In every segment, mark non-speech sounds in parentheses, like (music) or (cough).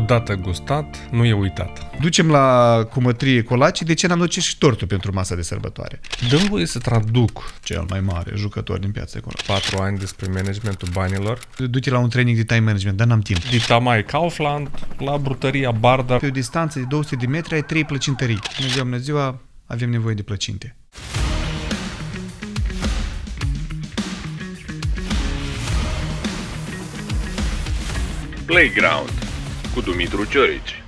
Odată gustat, nu e uitat. Ducem la cumătrie colaci, de ce n-am duce și tortul pentru masa de sărbătoare? Dăm voie să traduc Cel mai mare jucător din piața acolo. patru ani despre managementul banilor. Du-te la un training de time management, dar n-am timp. Din Tamai Kaufland la brutăria Bardar. Pe o distanță de 200 de metri ai trei plăcintării. Bună ziua, bună ziua, avem nevoie de plăcinte. Playground cu Dumitru Ciorici.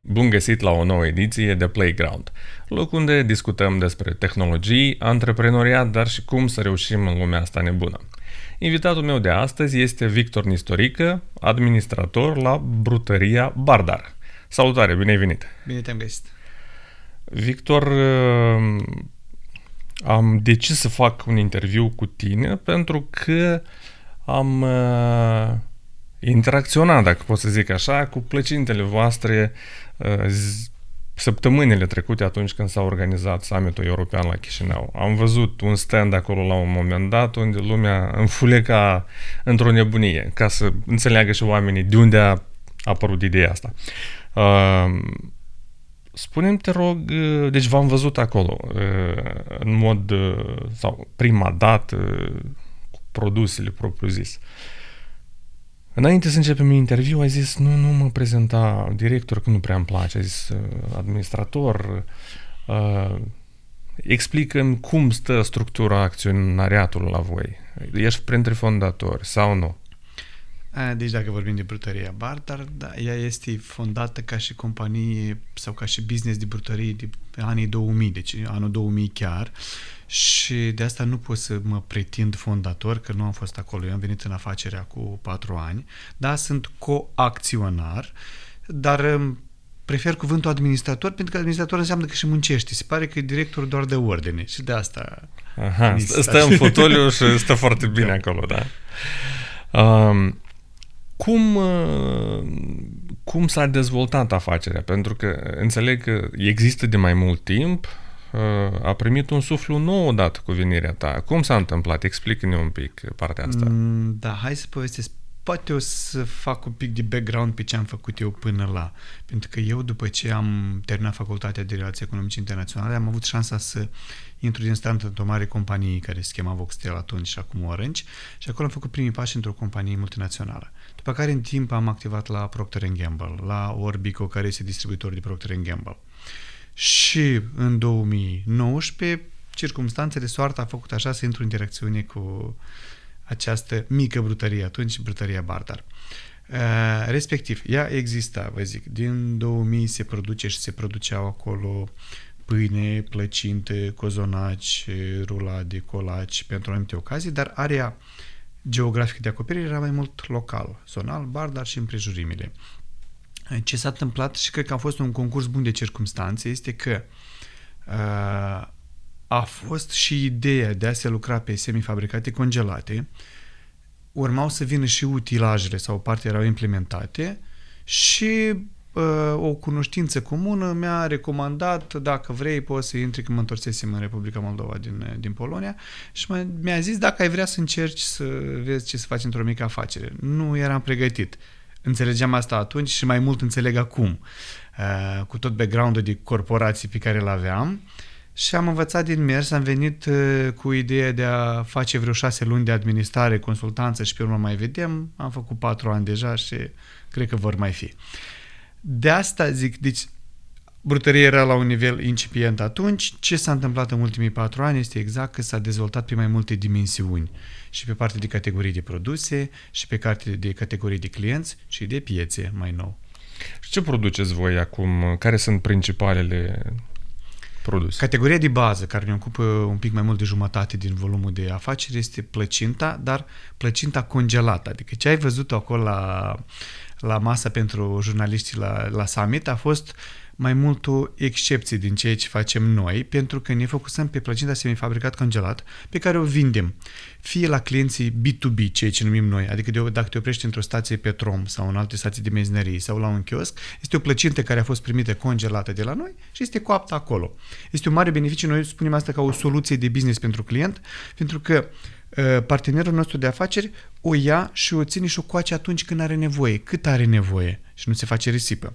Bun găsit la o nouă ediție de Playground, loc unde discutăm despre tehnologii, antreprenoriat, dar și cum să reușim în lumea asta nebună. Invitatul meu de astăzi este Victor Nistorică, administrator la brutăria Bardar. Salutare, bine ai venit! Bine te-am găsit. Victor, uh, am decis să fac un interviu cu tine pentru că am uh, interacționat, dacă pot să zic așa, cu plăcintele voastre uh, z- săptămânile trecute atunci când s-a organizat summitul european la Chișinău. Am văzut un stand acolo la un moment dat unde lumea înfuleca într-o nebunie, ca să înțeleagă și oamenii de unde a apărut ideea asta. Uh, Spune-mi, te rog, uh, deci v-am văzut acolo, uh, în mod, uh, sau prima dată, cu produsele propriu-zis. Înainte să începem interviu, ai zis, nu, nu mă prezenta director, că nu prea îmi place, ai zis administrator, uh, explică-mi cum stă structura acționariatului la voi. Ești printre fondatori sau nu? A, Deci dacă vorbim de brutăria Bartar, da, ea este fondată ca și companie sau ca și business de brutărie de pe anii 2000, deci anul 2000 chiar și de asta nu pot să mă pretind fondator, că nu am fost acolo. Eu am venit în afacerea cu patru ani, da, sunt coacționar, dar um, prefer cuvântul administrator pentru că administrator înseamnă că și muncește. Se pare că directorul doar de ordine și de asta Aha, Mi stă, s-a- stă în (laughs) fotoliu și stă foarte bine Da. acolo, da. Um, cum, uh, cum s-a dezvoltat afacerea? Pentru că înțeleg că există de mai mult timp, uh, a primit un suflu nou odată cu venirea ta. Cum s-a întâmplat? Explică-ne un pic partea asta. Mm, Da, hai să povestesc. Poate o să fac un pic de background pe ce am făcut eu până la. Pentru că eu, după ce am terminat facultatea de relații economice internaționale, am avut șansa să intru din start într-o mare companie care se chema Voxtel atunci și acum Orange și acolo am făcut primii pași într-o companie multinațională. După care în timp am activat la Procter Gamble, la Orbico, care este distribuitor de Procter Gamble. Și în 2019, circumstanțele, soarta a făcut așa să intru în interacțiune cu această mică brutărie atunci, brutăria Bardar. Uh, respectiv, ea exista, vă zic, din 2000 se produce și se produceau acolo pâine, plăcinte, cozonaci, rulade, colaci pentru anumite ocazii, dar area geografică de acoperire era mai mult local, zonal, Bardar și împrejurimile. Ce s-a întâmplat și cred că a fost un concurs bun de circumstanțe este că uh, a fost și ideea de a se lucra pe semifabricate congelate, urmau să vină și utilajele sau parte erau implementate și uh, o cunoștință comună mi-a recomandat, dacă vrei, poți să intri, când mă întorsesem în Republica Moldova din, din Polonia și mă- mi-a zis dacă ai vrea să încerci să vezi ce să faci într-o mică afacere. Nu eram pregătit. Înțelegeam asta atunci și mai mult înțeleg acum, uh, cu tot background-ul de corporații pe care îl aveam. Și am învățat din mers, am venit uh, cu ideea de a face vreo șase luni de administrare, consultanță și pe urmă mai vedem. Am făcut patru ani deja și cred că vor mai fi. De asta zic, deci brutăria era la un nivel incipient atunci. Ce s-a întâmplat în ultimii patru ani este exact că s-a dezvoltat pe mai multe dimensiuni și pe partea de categorii de produse și pe partea de categorii de clienți și de piețe mai nou. Și ce produceți voi acum? Care sunt principalele produse? Categoria de bază, care ne ocupă un pic mai mult de jumătate din volumul de afaceri, este plăcinta, dar plăcinta congelată. Adică ce ai văzut acolo la, la masa pentru jurnaliștii la, la summit a fost mai mult o excepție din ceea ce facem noi, pentru că ne focusăm pe plăcinta semifabricat congelat, pe care o vindem fie la clienții B2B, ceea ce numim noi, adică de, dacă te oprești într-o stație Petrom sau în alte stații de mezinărie sau la un kiosc, este o plăcintă care a fost primită congelată de la noi și este coaptă acolo. Este un mare beneficiu, noi spunem asta ca o soluție de business pentru client, pentru că uh, partenerul nostru de afaceri o ia și o ține și o coace atunci când are nevoie, cât are nevoie și nu se face risipă.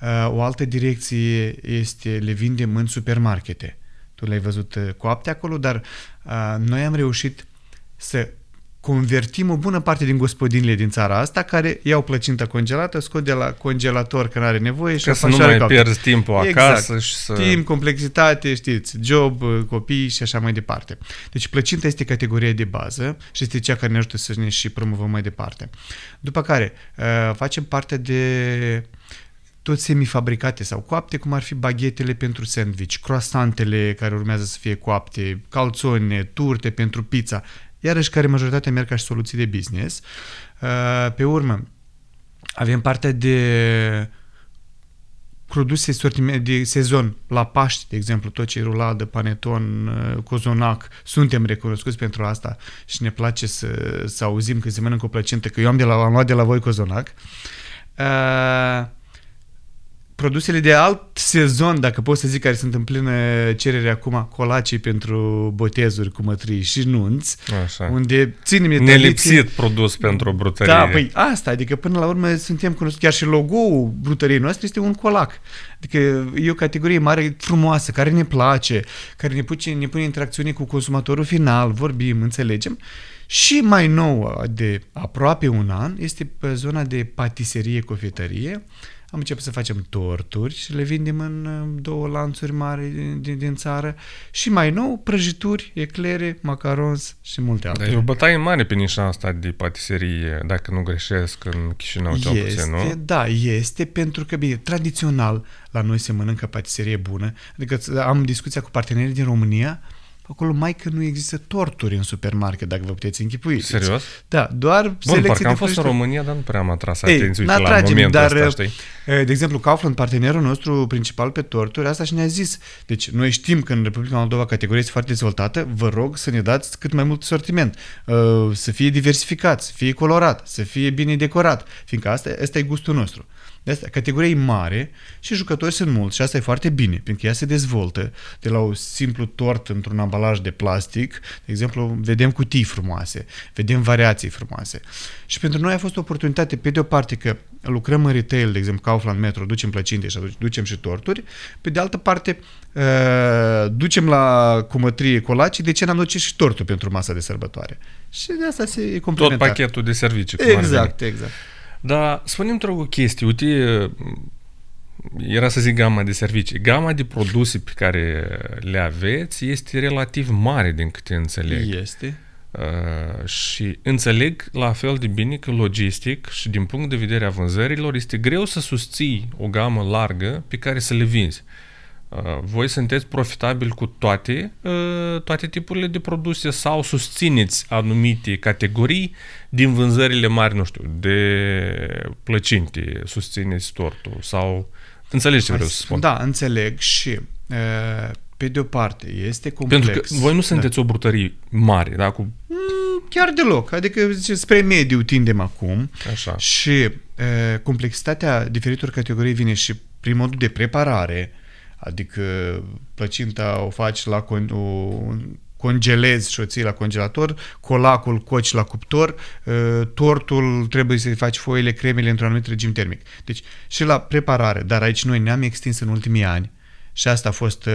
Uh, o altă direcție este le vindem în supermarkete. Tu le-ai văzut uh, coapte acolo, dar noi am reușit să convertim o bună parte din gospodinile din țara asta care iau plăcinta congelată, scot de la congelator când are nevoie și Ca să nu mai coapte. pierzi timpul acasă exact. și să... Timp, complexitate, știți, job, copii și așa mai departe. Deci plăcinta este categoria de bază și este cea care ne ajută să ne și promovăm mai departe. După care uh, facem parte de tot semifabricate sau coapte, cum ar fi baghetele pentru sandwich, croissantele care urmează să fie coapte, calțone, turte pentru pizza iarăși care majoritatea merg ca și soluții de business. Uh, pe urmă, avem partea de produse sortiment de sezon, la Paști, de exemplu, tot ce e ruladă, paneton, uh, cozonac, suntem recunoscuți pentru asta și ne place să, să auzim că se mănâncă o plăcintă, că eu am, de la, am luat de la voi cozonac. Uh, produsele de alt sezon, dacă pot să zic, care sunt în plină cerere acum, colacii pentru botezuri cu mătrii și nunți, Așa. unde ținem de Nelipsit produs pentru brutărie. Da, păi asta, adică până la urmă suntem cunoscuți, chiar și logo-ul brutăriei noastre este un colac. Adică e o categorie mare, frumoasă, care ne place, care ne pune, ne pune interacțiune cu consumatorul final, vorbim, înțelegem. Și mai nou, de aproape un an, este pe zona de patiserie, cofetărie, am început să facem torturi și le vindem în două lanțuri mari din, din țară și mai nou prăjituri, eclere, macarons și multe altele. Dar e o bătaie mare pe nișa asta de patiserie, dacă nu greșesc, în Chișinău cel este, puțin, nu? Da, este pentru că, bine, tradițional la noi se mănâncă patiserie bună, adică am discuția cu partenerii din România, acolo mai că nu există torturi în supermarket, dacă vă puteți închipui. Serios? Da, doar Bun, selecție parcă de am fost fruște. în România, dar nu prea am atras atenție Ei, la momentul dar, ăsta, știi? De exemplu, Kaufland, partenerul nostru principal pe torturi, asta și ne-a zis. Deci, noi știm că în Republica Moldova categoria este foarte dezvoltată, vă rog să ne dați cât mai mult sortiment, să fie diversificat, să fie colorat, să fie bine decorat, fiindcă asta, asta e gustul nostru. De asta, categoria e mare și jucători sunt mulți și asta e foarte bine, pentru că ea se dezvoltă de la un simplu tort într-un ambalaj de plastic, de exemplu, vedem cutii frumoase, vedem variații frumoase. Și pentru noi a fost o oportunitate, pe de o parte, că lucrăm în retail, de exemplu, Kaufland Metro, ducem plăcinte și ducem și torturi, pe de altă parte, uh, ducem la cumătrie colacii, de ce n-am duce și tortul pentru masa de sărbătoare? Și de asta se e complementar. Tot pachetul de servicii. Cum exact, exact. Dar spune-mi, te rog, o chestie. Uite, era să zic gama de servicii. Gama de produse pe care le aveți este relativ mare, din câte înțeleg. Este. Uh, și înțeleg la fel de bine că logistic și din punct de vedere a vânzărilor este greu să susții o gamă largă pe care să le vinzi. Uh, voi sunteți profitabili cu toate, uh, toate tipurile de produse sau susțineți anumite categorii din vânzările mari, nu știu, de plăcinte, susțineți tortul sau... Înțelegi ce vreau să spun? Da, înțeleg și uh, pe de o parte este complex. Pentru că voi nu sunteți da. o brutărie mare, da? Cu... Mm, chiar deloc. Adică zice, spre mediu tindem acum Așa. și uh, complexitatea diferitor categorii vine și prin modul de preparare, adică plăcinta o faci la con- o congelezi și o ții la congelator, colacul coci la cuptor, tortul trebuie să faci foile, cremele într-un anumit regim termic. Deci și la preparare, dar aici noi ne-am extins în ultimii ani și asta a fost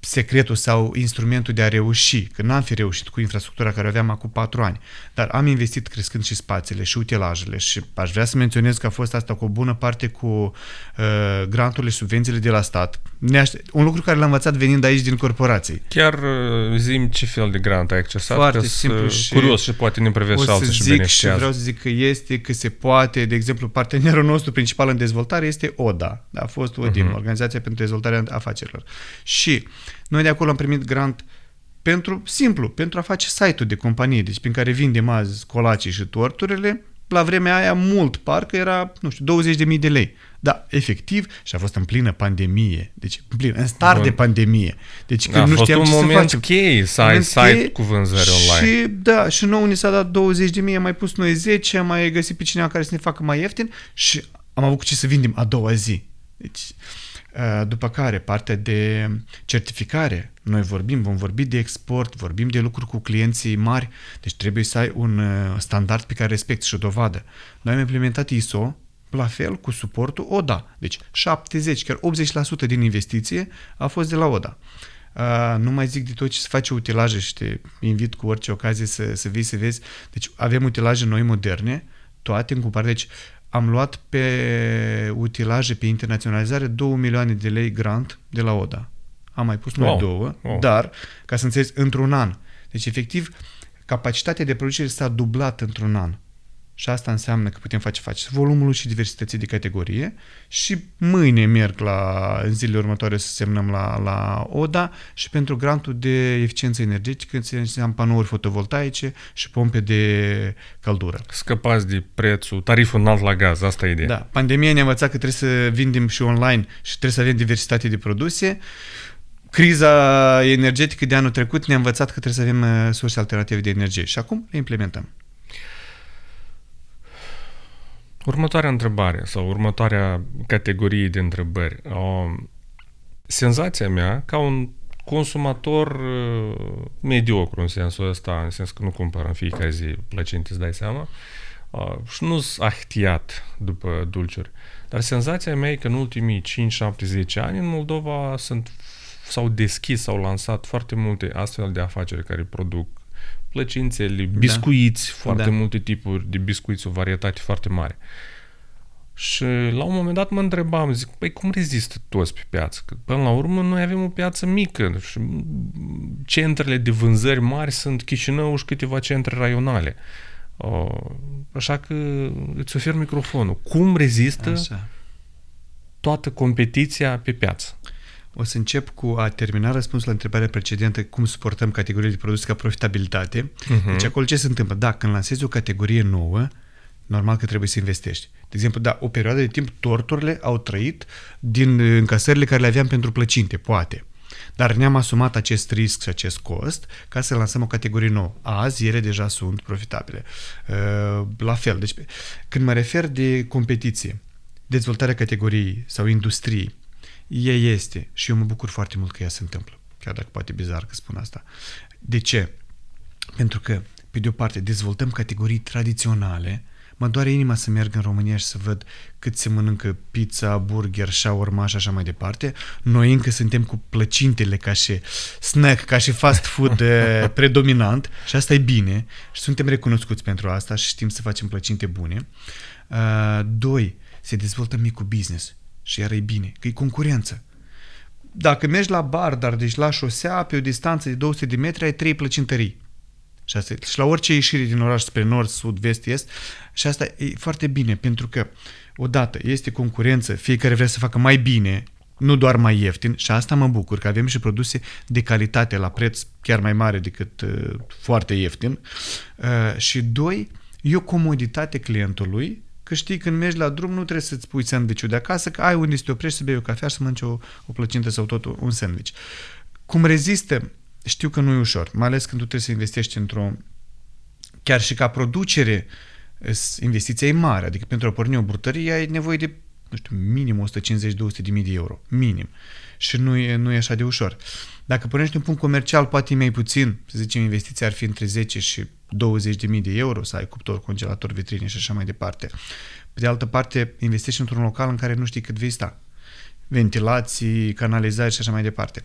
secretul sau instrumentul de a reuși, că n-am fi reușit cu infrastructura care aveam acum patru ani, dar am investit crescând și spațiile și utilajele și aș vrea să menționez că a fost asta cu o bună parte cu uh, granturile și subvențiile de la stat. Un lucru care l-am învățat venind aici din corporații. Chiar uh, zim ce fel de grant ai accesat, Foarte simplu și curios și poate ne privesc și alții și zic beneficiază. Și vreau să zic că este, că se poate, de exemplu, partenerul nostru principal în dezvoltare este ODA, a fost ODIM, uh-huh. Organizația pentru Dezvoltarea Afacerilor. Și noi de acolo am primit grant pentru, simplu, pentru a face site-ul de companie, deci prin care vindem azi colacii și torturile, la vremea aia mult, parcă era, nu știu, 20.000 de lei. Da, efectiv, și a fost în plină pandemie, deci în, plin, în start Bun. de pandemie. Deci când da, nu știam un ce moment să facem. cheie să ai site cu vânzări online. Și da, și nouă ni s-a dat 20 de mii, am mai pus noi 10, am mai găsit pe cineva care să ne facă mai ieftin și am avut cu ce să vindem a doua zi. Deci, După care, partea de certificare. Noi vorbim, vom vorbi de export, vorbim de lucruri cu clienții mari, deci trebuie să ai un standard pe care respecti și o dovadă. Noi am implementat ISO, la fel cu suportul ODA. Deci 70, chiar 80% din investiție a fost de la ODA. Uh, nu mai zic de tot ce se face utilaje și te invit cu orice ocazie să, să vii să vezi. Deci avem utilaje noi moderne, toate în cumpărare. Deci am luat pe utilaje, pe internaționalizare 2 milioane de lei grant de la ODA. Am mai pus noi wow. două, wow. dar, ca să înțelegi, într-un an. Deci, efectiv, capacitatea de producere s-a dublat într-un an. Și asta înseamnă că putem face face volumul și diversității de categorie și mâine merg la, în zilele următoare să semnăm la, la ODA și pentru grantul de eficiență energetică înseamnă panouri fotovoltaice și pompe de căldură. Scăpați de prețul, tariful înalt la gaz, asta e ideea. Da, pandemia ne-a învățat că trebuie să vindem și online și trebuie să avem diversitate de produse. Criza energetică de anul trecut ne-a învățat că trebuie să avem uh, surse alternative de energie și acum le implementăm. Următoarea întrebare sau următoarea categorie de întrebări. O, senzația mea, ca un consumator uh, mediocru în sensul ăsta, în sens că nu cumpăr în fiecare zi plăcinte, îți dai seama, uh, și nu sunt ahtiat după dulciuri. Dar senzația mea e că în ultimii 5, 7, 10 ani în Moldova sunt s-au deschis, s-au lansat foarte multe astfel de afaceri care produc plăcințele, da. biscuiți, da. foarte da. multe tipuri de biscuiți, o varietate foarte mare. Și la un moment dat mă întrebam, zic, păi cum rezistă toți pe piață? Că până la urmă noi avem o piață mică și centrele de vânzări mari sunt Chișinău și câteva centre raionale. Așa că îți ofer microfonul. Cum rezistă Așa. toată competiția pe piață? O să încep cu a termina răspunsul la întrebarea precedentă, cum suportăm categoriile de produse ca profitabilitate. Uh-huh. Deci acolo ce se întâmplă? Da, când lansezi o categorie nouă, normal că trebuie să investești. De exemplu, da, o perioadă de timp torturile au trăit din încasările care le aveam pentru plăcinte, poate. Dar ne-am asumat acest risc și acest cost ca să lansăm o categorie nouă. Azi ele deja sunt profitabile. Uh, la fel, deci când mă refer de competiție, dezvoltarea categoriei sau industriei, ea este și eu mă bucur foarte mult că ea se întâmplă, chiar dacă poate bizar că spun asta. De ce? Pentru că, pe de o parte, dezvoltăm categorii tradiționale, mă doare inima să merg în România și să văd cât se mănâncă pizza, burger, shawarma și așa mai departe. Noi încă suntem cu plăcintele ca și snack, ca și fast food (laughs) eh, predominant și asta e bine și suntem recunoscuți pentru asta și știm să facem plăcinte bune. Uh, doi, se dezvoltă micul business și iar e bine, că e concurență. Dacă mergi la bar, dar deci la șosea, pe o distanță de 200 de metri, ai trei plăcintării. Și, asta, și la orice ieșire din oraș spre nord, sud, vest, est, și asta e foarte bine, pentru că, odată, este concurență, fiecare vrea să facă mai bine, nu doar mai ieftin, și asta mă bucur, că avem și produse de calitate la preț chiar mai mare decât uh, foarte ieftin. Uh, și doi, e o comoditate clientului că știi, când mergi la drum, nu trebuie să-ți pui sandwich de acasă, că ai unde să te oprești să bei o cafea și să mănânci o, o plăcintă sau tot un sandwich. Cum rezistă, știu că nu e ușor, mai ales când tu trebuie să investești într-o... Chiar și ca producere, investiția e mare, adică pentru a porni o brutărie ai nevoie de, nu știu, minim 150-200 de mii de euro, minim. Și nu e, nu e așa de ușor. Dacă pornești un punct comercial, poate mai puțin, să zicem, investiția ar fi între 10 și 20.000 de euro, să ai cuptor, congelator, vitrine și așa mai departe. Pe de altă parte, investești într-un local în care nu știi cât vei sta ventilații, canalizări și așa mai departe.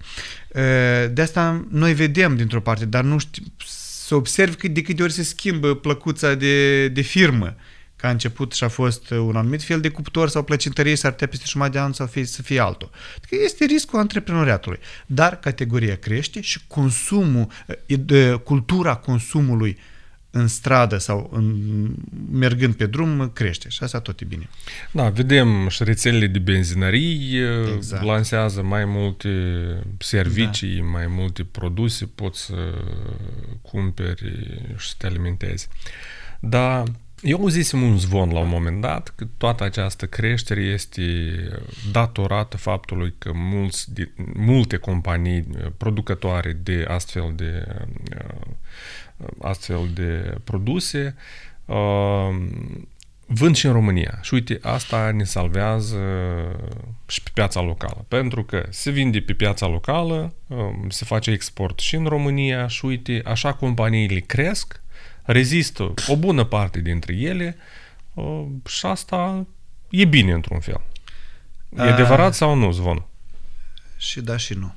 De asta noi vedem dintr-o parte, dar nu știu, să observ cât de câte ori se schimbă plăcuța de, de firmă că a început și a fost un anumit fel de cuptor sau plăcintărie s-ar putea peste jumătate de an sau fie, să fie altul. Adică este riscul antreprenoriatului. Dar categoria crește și consumul, cultura consumului în stradă sau în, mergând pe drum crește și asta tot e bine. Da, vedem și rețelele de benzinării exact. lansează mai multe servicii, da. mai multe produse, poți să cumperi și să te alimentezi. Dar eu auzisem un zvon la un moment dat că toată această creștere este datorată faptului că mulți, de, multe companii producătoare de astfel de astfel de produse vând și în România. Și uite, asta ne salvează și pe piața locală. Pentru că se vinde pe piața locală, um, se face export și în România și uite, așa companiile cresc, rezistă o bună parte dintre ele uh, și asta e bine într-un fel. E A... adevărat sau nu, Zvon? Și da și nu.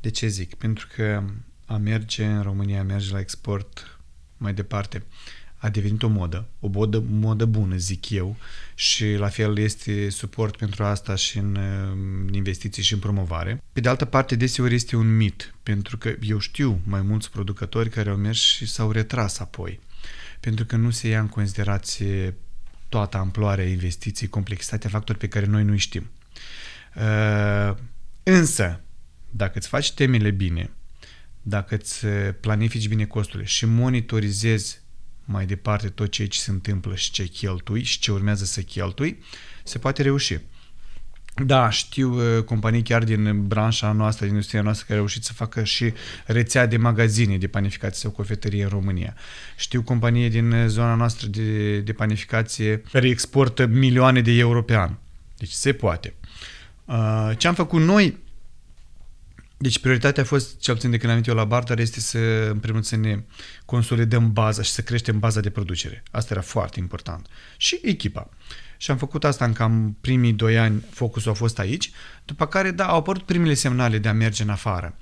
De ce zic? Pentru că a merge în România, a merge la export mai departe, a devenit o modă, o modă, modă bună, zic eu, și la fel este suport pentru asta și în investiții și în promovare. Pe de altă parte, deseori este un mit, pentru că eu știu mai mulți producători care au mers și s-au retras apoi, pentru că nu se ia în considerație toată amploarea investiției, complexitatea factori pe care noi nu știm. Uh, însă, dacă îți faci temele bine, dacă îți planifici bine costurile și monitorizezi mai departe tot ceea ce se întâmplă și ce cheltui și ce urmează să cheltui, se poate reuși. Da, știu uh, companii chiar din branșa noastră, din industria noastră, care au reușit să facă și rețea de magazine de panificație sau cofetărie în România. Știu companii din zona noastră de, de panificație care exportă milioane de euro pe an. Deci se poate. Uh, ce am făcut noi deci prioritatea a fost, cel puțin de când am venit eu la bar, dar este să, în primul rând, să ne consolidăm baza și să creștem baza de producere. Asta era foarte important. Și echipa. Și am făcut asta în cam primii doi ani, focusul a fost aici, după care, da, au apărut primele semnale de a merge în afară.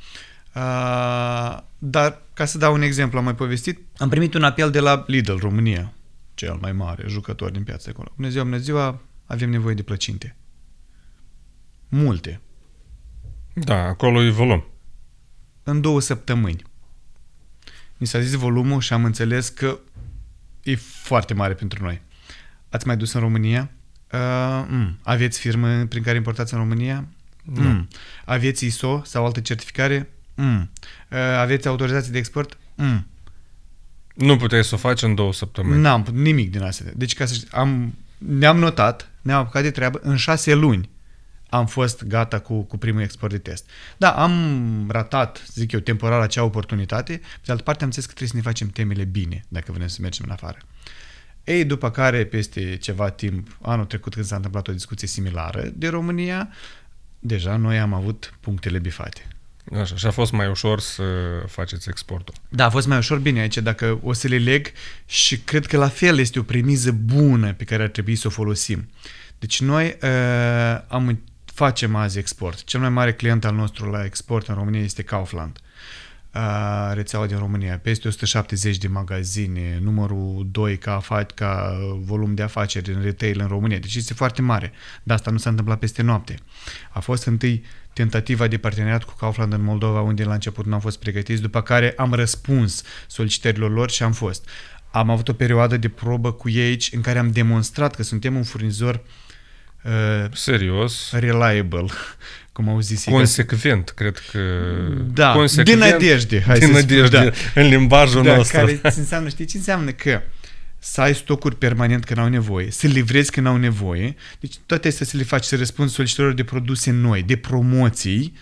Uh, dar, ca să dau un exemplu, am mai povestit, am primit un apel de la Lidl, România, cel mai mare jucător din piața acolo. Bună ziua, bună ziua, avem nevoie de plăcinte. Multe. Da, acolo e volum. În două săptămâni. Mi s-a zis volumul și am înțeles că e foarte mare pentru noi. Ați mai dus în România? Uh, mm. Aveți firmă prin care importați în România? Nu. Mm. Aveți ISO sau altă certificare? Mm. Uh, aveți autorizații de export? Mm. Nu puteai să o faci în două săptămâni. N-am putut nimic din astea. Deci ca să știi, am, ne-am notat, ne-am apucat de treabă în șase luni am fost gata cu, cu primul export de test. Da, am ratat, zic eu, temporar acea oportunitate, pe de altă parte am zis că trebuie să ne facem temele bine dacă vrem să mergem în afară. Ei, după care, peste ceva timp, anul trecut când s-a întâmplat o discuție similară de România, deja noi am avut punctele bifate. Așa, și a fost mai ușor să faceți exportul. Da, a fost mai ușor bine aici, dacă o să le leg și cred că la fel este o premiză bună pe care ar trebui să o folosim. Deci noi uh, am facem azi export. Cel mai mare client al nostru la export în România este Kaufland. Uh, rețeaua din România, peste 170 de magazine, numărul 2 ca, afa- ca volum de afaceri în retail în România, deci este foarte mare, dar asta nu s-a întâmplat peste noapte. A fost întâi tentativa de parteneriat cu Kaufland în Moldova, unde la început nu am fost pregătiți, după care am răspuns solicitărilor lor și am fost. Am avut o perioadă de probă cu ei aici în care am demonstrat că suntem un furnizor uh, Uh, Serios. Reliable, cum au zis Consecvent, cred că... Da, consecvent, din nădejde, hai din să nădejde, spun, da. în limbajul da, nostru. care înseamnă, știi ce înseamnă? Că să ai stocuri permanent când au nevoie, să livrezi când au nevoie, deci toate astea să le faci, să răspunzi solicitărilor de produse noi, de promoții,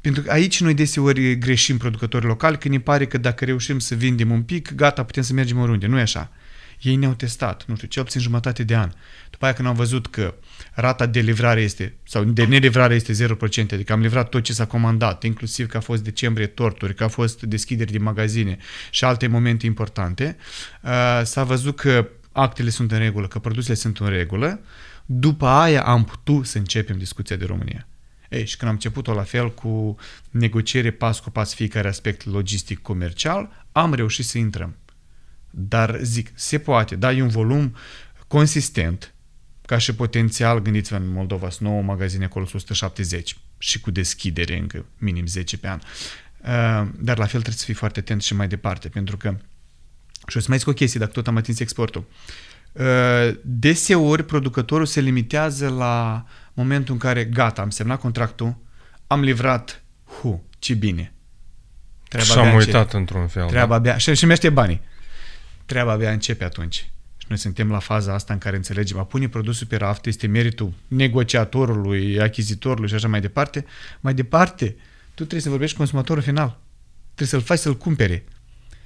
pentru că aici noi deseori greșim producători locali, că ne pare că dacă reușim să vindem un pic, gata, putem să mergem oriunde. Nu e așa. Ei ne-au testat, nu știu, cel puțin jumătate de an. După aia când am văzut că rata de livrare este, sau de nelivrare este 0%, adică am livrat tot ce s-a comandat, inclusiv că a fost decembrie torturi, că a fost deschideri de magazine și alte momente importante, uh, s-a văzut că actele sunt în regulă, că produsele sunt în regulă, după aia am putut să începem discuția de România. Ei, și când am început-o la fel cu negociere pas cu pas fiecare aspect logistic-comercial, am reușit să intrăm. Dar zic, se poate, da, e un volum consistent, ca și potențial, gândiți-vă, în Moldova sunt 9 magazine, acolo sunt 170 și cu deschidere încă minim 10 pe an. Uh, dar la fel trebuie să fii foarte atent și mai departe, pentru că și o să mai zic o chestie, dacă tot am atins exportul. Uh, deseori producătorul se limitează la momentul în care gata, am semnat contractul, am livrat, hu, ce bine. Treaba și am uitat într-un fel. Treaba da? abia, și, și mește banii treaba abia începe atunci. Și noi suntem la faza asta în care înțelegem, a pune produsul pe raft este meritul negociatorului, achizitorului și așa mai departe. Mai departe, tu trebuie să vorbești cu consumatorul final. Trebuie să-l faci să-l cumpere.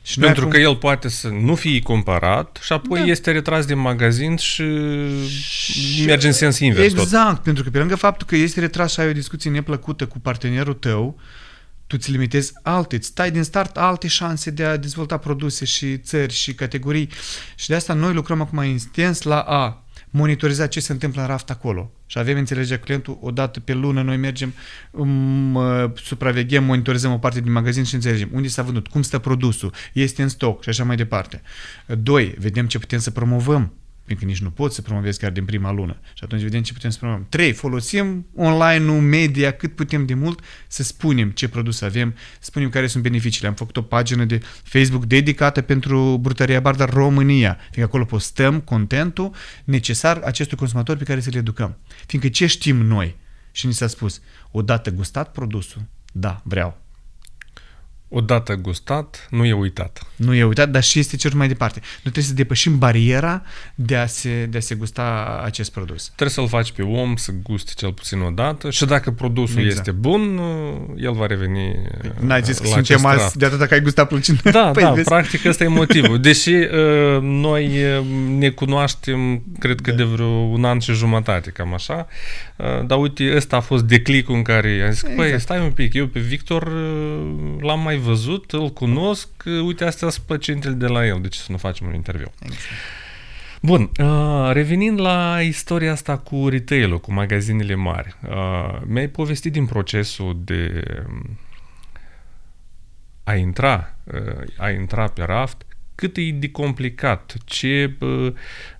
Și noi Pentru acum- că el poate să nu fie cumpărat și apoi Da. este retras din magazin și, merge în sens invers tot. Exact, pentru că pe lângă faptul că este retras și ai o discuție neplăcută cu partenerul tău, tu îți limitezi alte, îți stai din start alte șanse de a dezvolta produse și țări și categorii. Și de asta noi lucrăm acum intens la a monitoriza ce se întâmplă în raft acolo. Și avem înțelegerea cu clientul, o dată pe lună noi mergem, um, uh, supraveghem, monitorizăm o parte din magazin și înțelegem unde s-a vândut, cum stă produsul, este în stoc și așa mai departe. Doi, vedem ce putem să promovăm fiindcă nici nu poți să promovezi chiar din prima lună. Și atunci vedem ce putem să promovăm. Trei, folosim online-ul, media, cât putem de mult să spunem ce produs avem, să spunem care sunt beneficiile. Am făcut o pagină de Facebook dedicată pentru Brutăria Bardar România, fiindcă acolo postăm contentul necesar acestui consumator pe care să le educăm. Fiindcă ce știm noi? Și ni s-a spus, odată gustat produsul, da, vreau. Odată gustat, nu e uitat. Nu e uitat, dar și este cerut mai departe. Nu trebuie să depășim bariera de a se, de a se gusta acest produs. Trebuie să-l faci pe om să guste cel puțin o dată și dacă produsul Exact. este bun, el va reveni N-ai zis că la suntem acest azi raft. de atâta că ai gustat plăcintă. Da, (laughs) Păi da, vezi? practic ăsta e motivul. (laughs) Deși uh, noi uh, ne cunoaștem, cred că Da. de vreo un an și jumătate, cam așa, uh, dar uite, ăsta a fost declicul în care am zis, exact. păi Exact. stai un pic, eu pe Victor uh, l-am mai văzut, îl cunosc, uh, uite, astea sunt plăcintele de la el, de ce să nu facem un interviu? Exact. Bun, uh, revenind la istoria asta cu retail-ul, cu magazinele mari, uh, mi-ai povestit din procesul de um, a intra, uh, a intra pe raft, cât e de complicat, ce, uh,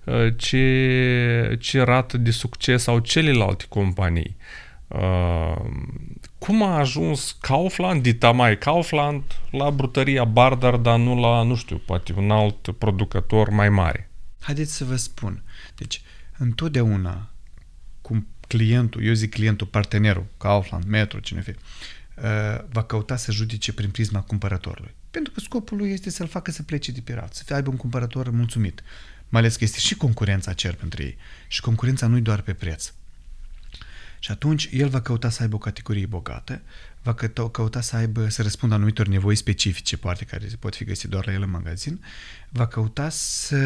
uh, ce, ce rată de succes au celelalte companii. Uh, cum a ajuns Kaufland, dita mai Kaufland, la brutăria Bardar, dar nu la, nu știu, poate un alt producător mai mare? Haideți să vă spun. Deci, întotdeauna, cum clientul, eu zic clientul, partenerul, Kaufland, Metro, cine fie, uh, va căuta să judece prin prisma cumpărătorului. Pentru că scopul lui este să-l facă să plece de pirat, să fie aibă un cumpărător mulțumit. Mai ales că este și concurența cer pentru ei. Și concurența nu-i doar pe preț. Și atunci el va căuta să aibă o categorie bogată, va căuta, căuta să aibă, să răspundă anumitor nevoi specifice, poate care pot fi găsite doar la el în magazin, va căuta să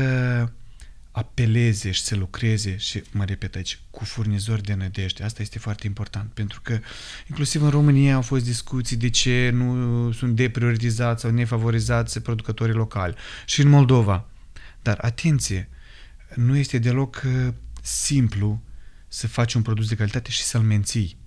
apeleze și să lucreze și, mă repet aici, cu furnizori de nădejde. Asta este foarte important, pentru că inclusiv în România au fost discuții de ce nu sunt deprioritizați sau nefavorizați producătorii locali. Și în Moldova. Dar, atenție, nu este deloc uh, simplu să faci un produs de calitate și să-l menții.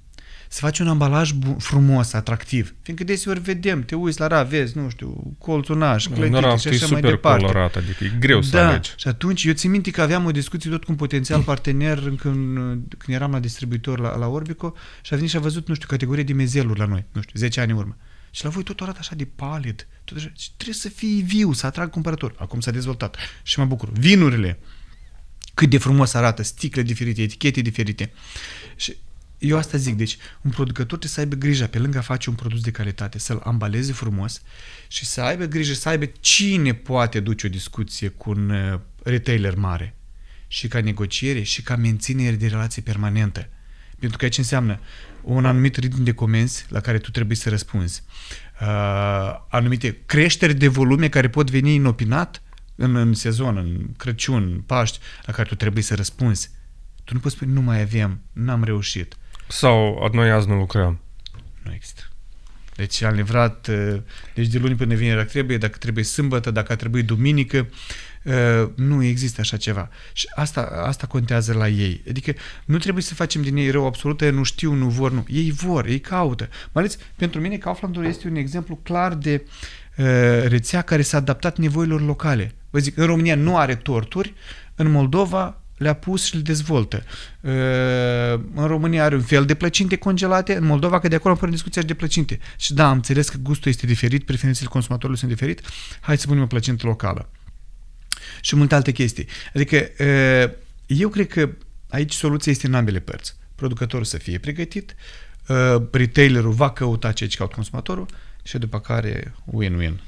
Să faci un ambalaj bu- frumos, atractiv. Fiindcă deseori vedem, te uiți la ra, vezi, nu știu, colțunaș, Nu, clătite raft și e așa mai super departe. colorat, adică e greu să da. alegi. Și atunci eu țin minte că aveam o discuție tot cu un potențial partener când, când eram la distribuitor la, la Orbico și a venit și a văzut, nu știu, categorie de mezeluri la noi, nu știu, 10 ani în urmă. Și la voi tot arată așa de palid. Tot așa. Și trebuie să fii viu, să atrag cumpărători. Acum s-a dezvoltat. Și mă bucur. Vinurile. Cât de frumos arată, sticle diferite, etichete diferite. Și eu asta zic, deci un producător trebuie să aibă grijă, pe lângă a face un produs de calitate, să-l ambaleze frumos și să aibă grijă, să aibă cine poate duce o discuție cu un uh, retailer mare și ca negociere și ca menținere de relație permanentă. Pentru că aici înseamnă un anumit ritm de comenzi la care tu trebuie să răspunzi. Uh, anumite creșteri de volume care pot veni inopinat în, în sezon, în Crăciun, Paști, la care tu trebuie să răspunzi. Tu nu poți spune, nu mai avem, n-am reușit. Sau noi azi nu lucrăm. Nu există. Deci am livrat, uh, deci de luni până vineri dacă trebuie, dacă trebuie sâmbătă, dacă trebuie duminică, uh, nu există așa ceva. Și asta, asta contează la ei. Adică nu trebuie să facem din ei rău absolut, ei nu știu, nu vor, nu. Ei vor, ei caută. Mai ales pentru mine Kauflandul este un exemplu clar de uh, rețea care s-a adaptat nevoilor locale. Vă zic, în România nu are torturi, în Moldova le-a pus și le dezvoltă. Uh, În România are un fel de plăcinte congelate, în Moldova, că de acolo apare discuția de plăcinte. Și da, am înțeles că gustul este diferit, preferințele consumatorului sunt diferit, hai să punem o plăcintă locală. Și multe alte chestii. Adică, uh, eu cred că aici soluția este în ambele părți. Producătorul să fie pregătit, uh, retailerul va căuta ce caut consumatorul și după care win-win.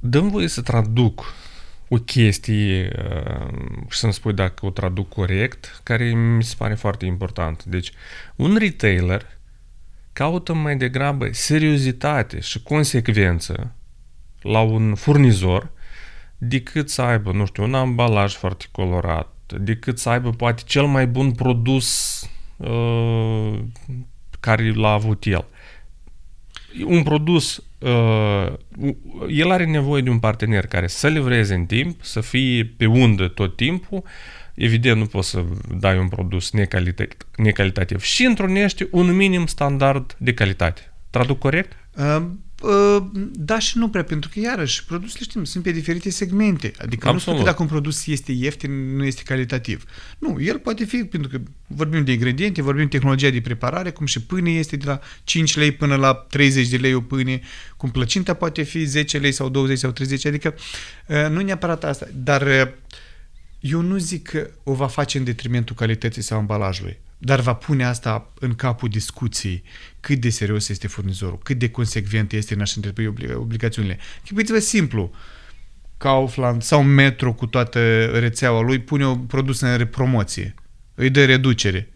Dăm voie să traduc o chestie uh, și să-mi spui dacă o traduc corect, care mi se pare foarte important. Deci, un retailer caută mai degrabă seriozitate și consecvență la un furnizor decât să aibă, nu știu, un ambalaj foarte colorat, decât să aibă poate cel mai bun produs uh, care l-a avut el. Un produs, uh, el are nevoie de un partener care să livreze în timp, să fie pe undă tot timpul, evident nu poți să dai un produs necalitativ, necalitativ și întrunește un minim standard de calitate. Traduc corect? Uh, uh, da și nu prea, pentru că iarăși produsele știm, sunt pe diferite segmente. Adică Absolut. nu spun că dacă un produs este ieftin, nu este calitativ. Nu, el poate fi, pentru că vorbim de ingrediente, vorbim de tehnologia de preparare, cum și pâine este de la 5 lei până la 30 de lei o pâine, cum plăcinta poate fi 10 lei sau 20 sau 30, adică uh, nu neapărat asta, dar uh, eu nu zic că o va face în detrimentul calității sau ambalajului, dar va pune asta în capul discuției cât de serios este furnizorul, cât de consecvent este în a-și întreprinde obligațiunile. Chipuiți-vă simplu, Kaufland sau Metro cu toată rețeaua lui pune un produs în promoție, îi dă reducere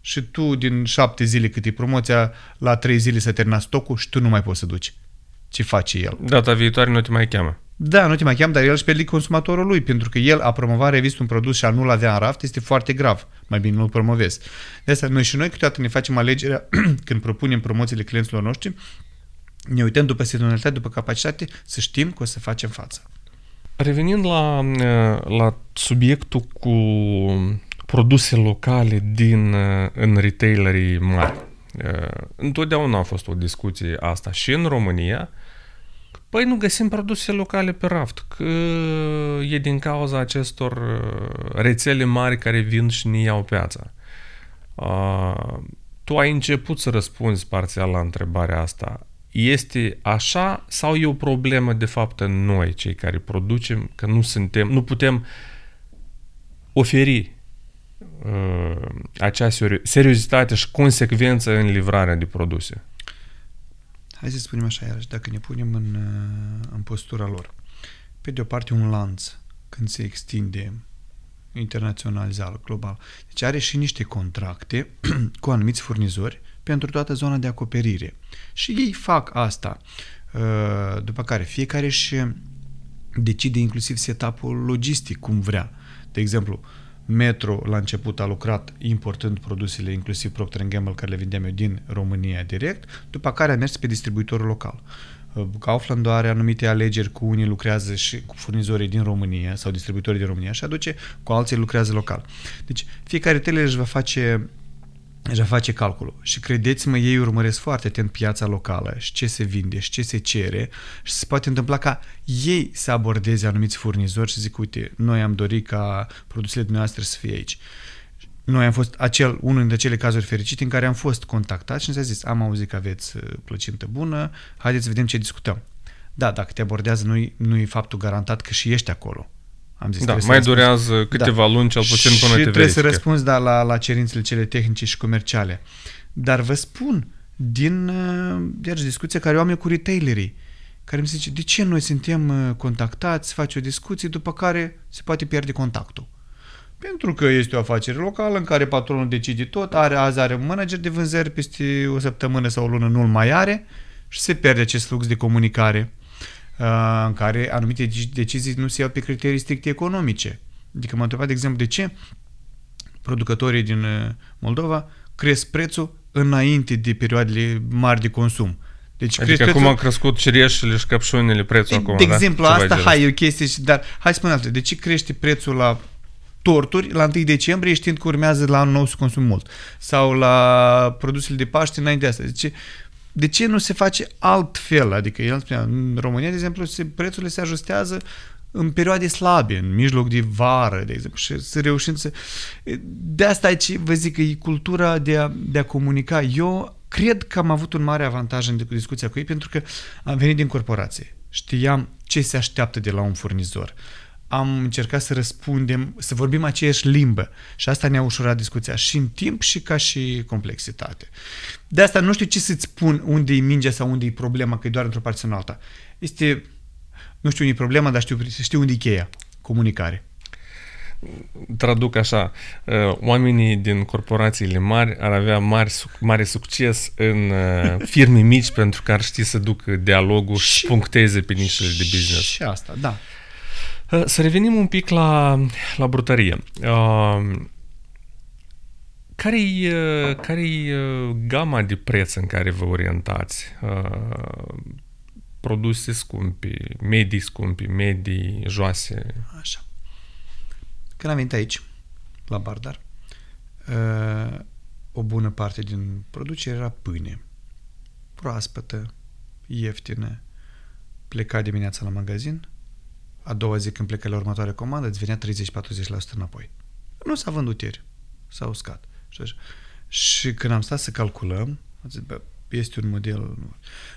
și tu din șapte zile cât e promoția, la trei zile să termina stocul și tu nu mai poți să duci. Ce face el? Data viitoare nu te mai cheamă. Da, nu te mai cheam, dar el își pierde consumatorul lui, pentru că el a promovat revist un produs și a nu-l avea în raft, este foarte grav. Mai bine nu-l promovezi. De asta noi și noi câteodată ne facem alegerea (clears throat) când propunem promoțiile clienților noștri, ne uităm după sezonalitate, după capacitate, să știm că o să facem față. Revenind la, la subiectul cu produse locale din, în retailerii mari. Întotdeauna a fost o discuție asta și în România, Păi nu găsim produse locale pe raft, că e din cauza acestor uh, rețele mari care vin și ne iau piața. Uh, tu ai început să răspunzi parțial la întrebarea asta. Este așa sau e o problemă de fapt în noi, cei care producem, că nu suntem, nu putem oferi uh, acea seriozitate și consecvență în livrarea de produse? Hai să spunem așa iarăși, dacă ne punem în, uh, în postura lor. Pe de o parte un lanț, când se extinde internaționalizat, global. Deci are și niște contracte (clears throat) cu anumiți furnizori pentru toată zona de acoperire. Și ei fac asta. Uh, după care fiecare își decide inclusiv setup-ul logistic cum vrea. De exemplu, Metro la început a lucrat importând produsele, inclusiv Procter Gamble, care le vindeam eu din România direct, după care a mers pe distribuitorul local. Uh, Kaufland are anumite alegeri cu unii lucrează și cu furnizorii din România sau distribuitorii din România și aduce cu alții lucrează local. Deci fiecare retailer își va face deja face calculul. Și credeți-mă, ei urmăresc foarte atent piața locală și ce se vinde și ce se cere și se poate întâmpla ca ei să abordeze anumiți furnizori și zic, uite, noi am dorit ca produsele dumneavoastră să fie aici. Noi am fost acel, unul dintre cele cazuri fericite în care am fost contactat și ne s-a zis, am auzit că aveți uh, plăcintă bună, haideți să vedem ce discutăm. Da, dacă te abordează, nu-i, nu-i faptul garantat că și ești acolo. Am zis, da, mai durează câteva da. luni, cel puțin până și te trebuie verifică. să răspunzi da, la, la cerințele cele tehnice și comerciale. Dar vă spun, din uh, discuția care o am eu cu retailerii, care mi se zice, de ce noi suntem uh, contactați, face o discuție, după care se poate pierde contactul. Pentru că este o afacere locală în care patronul decide tot, are, azi are un manager de vânzări, peste o săptămână sau o lună nu-l mai are și se pierde acest flux de comunicare. Uh, în care anumite decizii nu se iau pe criterii strict economice. Adică m-am întrebat, de exemplu, de ce producătorii din uh, Moldova cresc prețul înainte de perioadele mari de consum. Deci adică acum prețul... a crescut cireșele și căpșunile prețul de, acum, De da? exemplu, Ceva asta, hai, e o chestie, dar hai să spunem altfel. De ce crește prețul la torturi la 1 decembrie știind că urmează la anul nou să consum mult? Sau la produsele de Paște înainte de asta? Deci de ce nu se face altfel? Adică el spunea, în România, de exemplu, se, prețurile se ajustează în perioade slabe, în mijloc de vară, de exemplu, și să reușim să... De asta aici vă zic că e cultura de a, de a comunica. Eu cred că am avut un mare avantaj în discuția cu ei pentru că am venit din corporație. Știam ce se așteaptă de la un furnizor am încercat să răspundem, să vorbim aceeași limbă și asta ne-a ușurat discuția și în timp și ca și complexitate. De asta nu știu ce să-ți spun unde e mingea sau unde e problema, că e doar într-o parte sau în alta. Este, nu știu unde e problema, dar știu, știu unde e cheia. Comunicare. traduc așa, uh, oamenii din corporațiile mari ar avea mari, suc- mare succes în uh, (laughs) firme mici pentru că ar ști să ducă dialogul și, Și- și puncteze pe nișele de business. Și asta, da. Uh, Să revenim un pic la, la brutărie. Uh, Care-i, uh, care-i uh, gama de preț în care vă orientați? Uh, Produse scumpi, medii scumpi, medii joase? Așa. Când am venit aici, la Bardar, uh, o bună parte din producere era pâine. Proaspătă, ieftină. Pleca dimineața la magazin, a doua zi când plecă la următoarea comandă, îți venea 30-40% înapoi. Nu s-a vândut ieri. S-a uscat. Și, așa. și când am stat să calculăm, am zis, bă, este un model...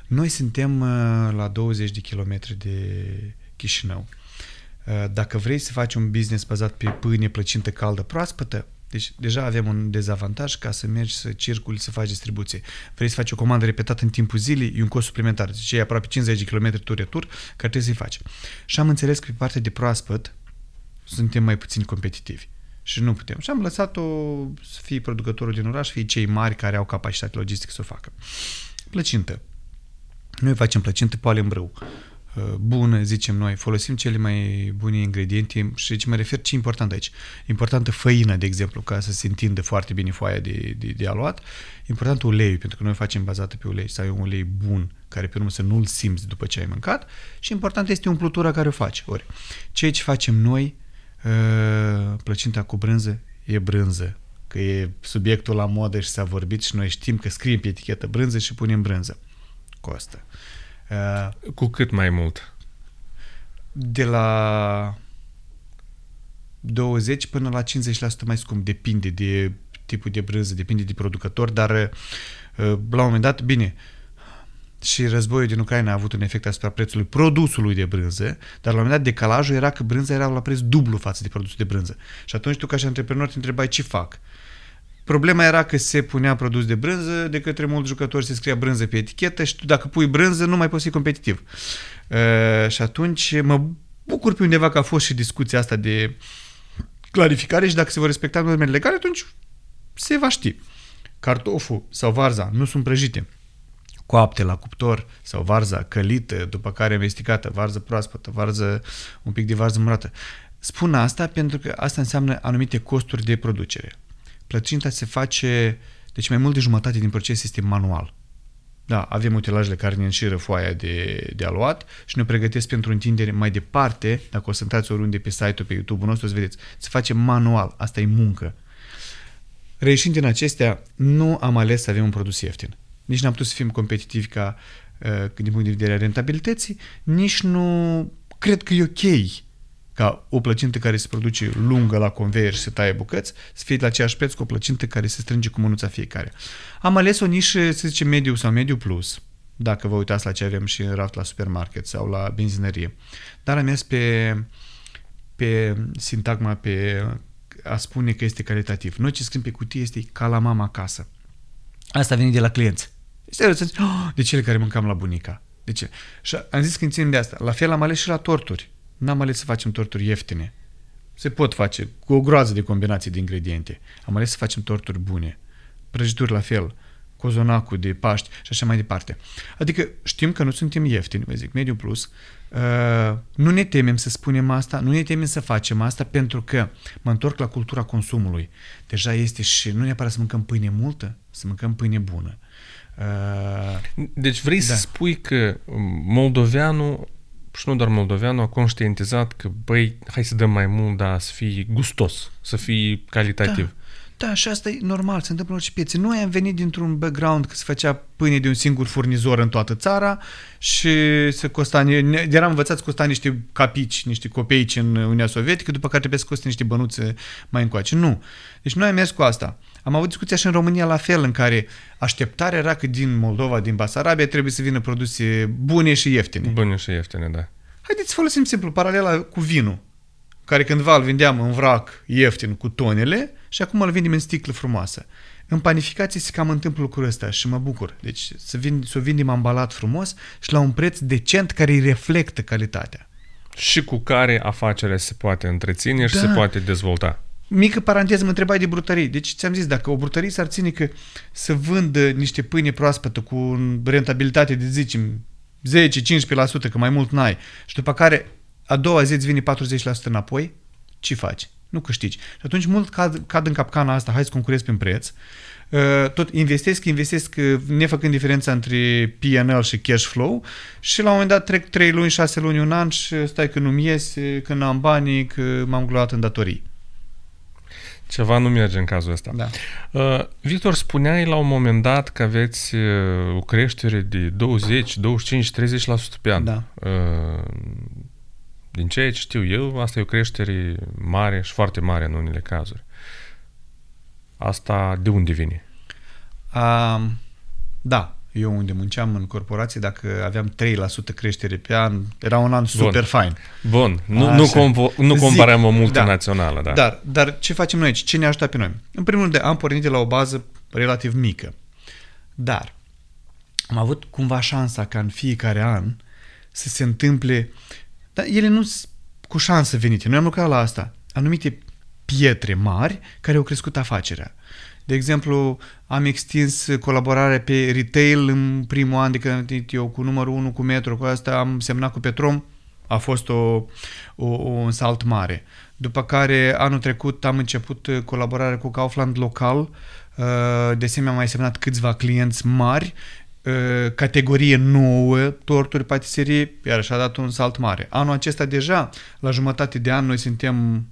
Noi suntem uh, la 20 de kilometri de Chișinău. Uh, Dacă vrei să faci un business bazat pe pâine, plăcintă caldă, proaspătă, deci deja avem un dezavantaj ca să mergi să circuli, să faci distribuție. Vrei să faci o comandă repetată în timpul zilei, e un cost suplimentar. Deci e aproape 50 de km tur-retur care trebuie să-i faci. Și am înțeles că pe partea de proaspăt suntem mai puțin competitivi. Și nu putem. Și am lăsat-o să fie producătorul din oraș, să fie cei mari care au capacitate logistică să o facă. Plăcintă. Noi facem plăcintă poale în brâu. Uh, Bună, zicem noi, folosim cele mai bune ingrediente și ce mă refer, ce e important aici? Importantă făină, de exemplu, ca să se întindă foarte bine foaia de, de, de aluat. Important uleiul, pentru că noi facem bazată pe ulei, să ai un ulei bun, care pe urmă să nu-l simți după ce ai mâncat. Și important este umplutura care o faci. Ori, ceea ce facem noi, uh, plăcinta cu brânză, e brânză că e subiectul la modă și s-a vorbit și noi știm că scriem pe etichetă brânză și punem brânză. Costă. Uh, Cu cât mai mult? De la 20 până la 50% mai scump, depinde de tipul de brânză, depinde de producător, dar uh, la un moment dat, bine, și războiul din Ucraina a avut un efect asupra prețului produsului de brânză, dar la un moment dat decalajul era că brânza era la preț dublu față de produsul de brânză. Și atunci tu ca și antreprenor te întrebai ce fac. Problema era că se punea produs de brânză, de către mulți jucători se scria brânză pe etichetă și tu dacă pui brânză nu mai poți fi competitiv. Uh, și atunci mă bucur pe undeva că a fost și discuția asta de clarificare și dacă se vor respecta normele legale, atunci se va ști. Cartoful sau varza nu sunt prăjite coapte la cuptor sau varza călită, după care amestecată, varză proaspătă, varză, un pic de varză murată. Spun asta pentru că asta înseamnă anumite costuri de producere. Plăcinta se face, deci mai mult de jumătate din proces este manual. Da, avem utilajele care ne înșiră foaia de, de aluat și ne pregătesc pentru întindere mai departe, dacă o să intrați oriunde pe site-ul, pe YouTube-ul nostru, o să vedeți, se face manual, asta e muncă. Reieșind din acestea, nu am ales să avem un produs ieftin. Nici n-am putut să fim competitivi ca uh, din punct de vedere a rentabilității, nici nu cred că e ok ca o plăcintă care se produce lungă la conveier și se taie bucăți să fie la aceeași preț cu o plăcintă care se strânge cu mânuța fiecare. Am ales o nișă, să zicem, mediu sau mediu plus, dacă vă uitați la ce avem și în raft la supermarket sau la benzinărie. Dar am mers pe, pe sintagma, pe a spune că este calitativ. Noi ce scriem pe cutie este ca la mama acasă. Asta a venit de la clienți. Serios, să zici, oh, de cele care mâncam la bunica. De ce? Și am zis când ținem de asta. La fel am ales și la torturi. N-am ales să facem torturi ieftine. Se pot face cu o groază de combinații de ingrediente. Am ales să facem torturi bune. Prăjituri la fel. Cozonacul de Paști și așa mai departe. Adică știm că nu suntem ieftini, vă zic, mediu plus. Uh, nu ne temem să spunem asta, nu ne temem să facem asta pentru că mă întorc la cultura consumului. Deja este și nu neapărat să mâncăm pâine multă, să mâncăm pâine bună. Uh, Deci vrei Da. să spui că moldoveanul, și nu doar moldoveanul, a conștientizat că, băi, hai să dăm mai mult, dar să fie gustos, să fie calitativ. Da, și asta e normal, se întâmplă în orice piețe. Noi am venit dintr-un background că se făcea pâine de un singur furnizor în toată țara și se costa, ne- eram învățați să costa niște capici, niște copeici în Uniunea Sovietică, după care trebuie să coste niște bănuțe mai încoace. Nu. Deci noi am mers cu asta. Am avut discuția și în România la fel, în care așteptarea era că din Moldova, din Basarabia, trebuie să vină produse bune și ieftine. Bune și ieftine, da. Haideți să folosim simplu paralela cu vinul, care cândva îl vindeam în vrac ieftin cu tonele și acum îl vindem în sticlă frumoasă. În panificație se cam întâmplă lucrul ăsta și mă bucur. Deci să, vin, să o vindem ambalat frumos și la un preț decent care îi reflectă calitatea. Și cu care afacerea se poate întreține și Da. se poate dezvolta. Mică paranteză, mă întrebai de brutării. Deci ți-am zis, dacă o brutărie s-ar ține că să vândă niște pâine proaspătă cu o rentabilitate de, zicem, 10-15%, că mai mult n-ai, și după care a doua zi îți vine 40% înapoi, ce faci? Nu câștigi. Și atunci mult cad, cad în capcana asta, hai să concurezi prin preț, Uh, tot investesc, investesc uh, nefăcând diferența între P&L și cash flow și la un moment dat trec 3 luni, 6 luni, un an și stai că nu-mi iese, că n-am banii, că m-am gluat în datorii. Ceva nu merge în cazul ăsta. Da. Uh, Victor, spuneai la un moment dat că aveți uh, o creștere de 20, 25, 30% pe an. Da. Uh, din ceea ce știu eu, asta e o creștere mare și foarte mare în unele cazuri. Asta de unde vine? Uh, da, eu unde munceam în corporație, dacă aveam 3% creștere pe an, era un an super fain. Bun, nu, Așa. nu, compo- nu Zic, comparăm o da. multinațională, da. Dar, dar ce facem noi aici? Ce ne ajută pe noi? În primul rând, am pornit de la o bază relativ mică. Dar am avut cumva șansa ca în fiecare an să se întâmple... Dar ele nu sunt cu șansă venite. Noi am lucrat la asta. Anumite pietre mari care au crescut afacerea. De exemplu, am extins colaborarea pe retail în primul an de când am venit eu cu numărul 1 cu Metro, cu asta am semnat cu Petrom, a fost o, o, un salt mare. După care anul trecut am început uh, colaborarea cu Kaufland local, uh, de asemenea am mai semnat câțiva clienți mari, uh, categorie nouă, torturi, patiserie, iar și-a dat un salt mare. Anul acesta deja, la jumătate de an, noi suntem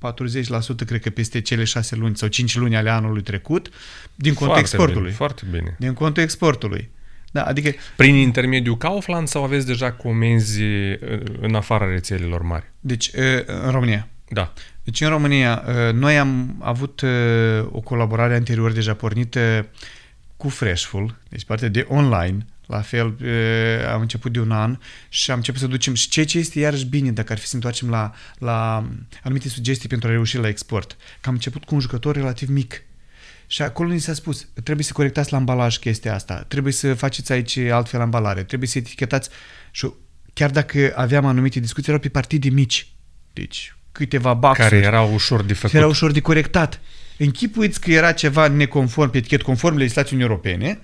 40% cred că peste cele 6 luni sau 5 luni ale anului trecut, din contul foarte exportului. Bine, foarte bine. Din contul exportului. Da, adică Prin intermediul Kaufland sau aveți deja comenzi uh, în afara rețelelor mari? Deci, uh, în România. Da. Deci, în România, uh, noi am avut uh, o colaborare anterior deja pornită cu Freshful, deci partea de online, la fel, uh, am început de un an și am început să ducem și ceea ce este iarăși bine dacă ar fi să întoarcem la, la anumite sugestii pentru a reuși la export. Că am început cu un jucător relativ mic. Și acolo ni s-a spus, trebuie să corectați la ambalaj chestia asta, trebuie să faceți aici altfel ambalare, trebuie să etichetați. Și chiar dacă aveam anumite discuții, erau pe partide mici. Deci câteva baxuri. Care erau ușor de făcut. Era ușor de corectat. Închipuiți că era ceva neconform pe etichet, conform legislației europene,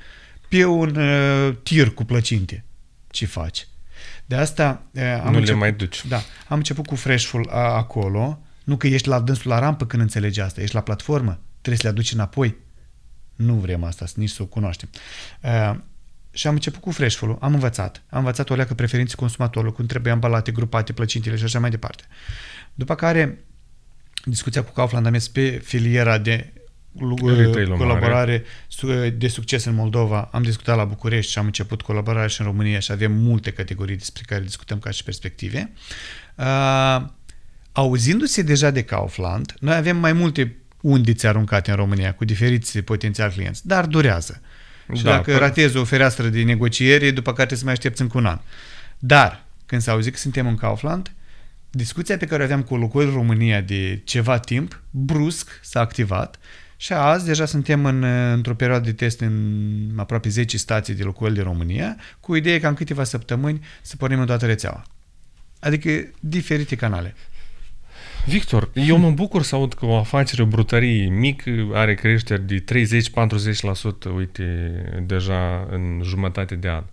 pe un uh, tir cu plăcinte. Ce faci? De asta uh, am Nu le început, mai duci. Da, am început cu Freshful a, acolo. Nu că ești la dânsul la rampă când înțelegi asta, ești la platformă, trebuie să le aduci înapoi. Nu vrem asta, nici să o cunoaștem. Uh, și am început cu Freshful, am învățat. Am învățat o leacă preferințe consumatorului, cum trebuie ambalate, grupate, plăcintele și așa mai departe. După care, discuția cu Kaufland a mers pe filiera de lu- Retail-ul colaborare su- de succes în Moldova. Am discutat la București și am început colaborarea și în România și avem multe categorii despre care discutăm ca și perspective. Uh, auzindu-se deja de Kaufland, noi avem mai multe undițe aruncate în România cu diferiți potențiali clienți, dar durează. Și Da, dacă păi- ratezi o fereastră de negociere, după care trebuie să mai aștepți încă un an. Dar, când s-a auzit că suntem în Kaufland, discuția pe care o aveam cu Lucoil România de ceva timp, brusc s-a activat și azi deja suntem în, într-o perioadă de test în aproape 10 stații de Lucoil din România, cu ideea ca în câteva săptămâni să pornim în toată rețeaua. Adică diferite canale. Victor, eu mă bucur să aud că o afacere, o brutărie mică are creșteri de 30-40%, uite, deja în jumătate de an.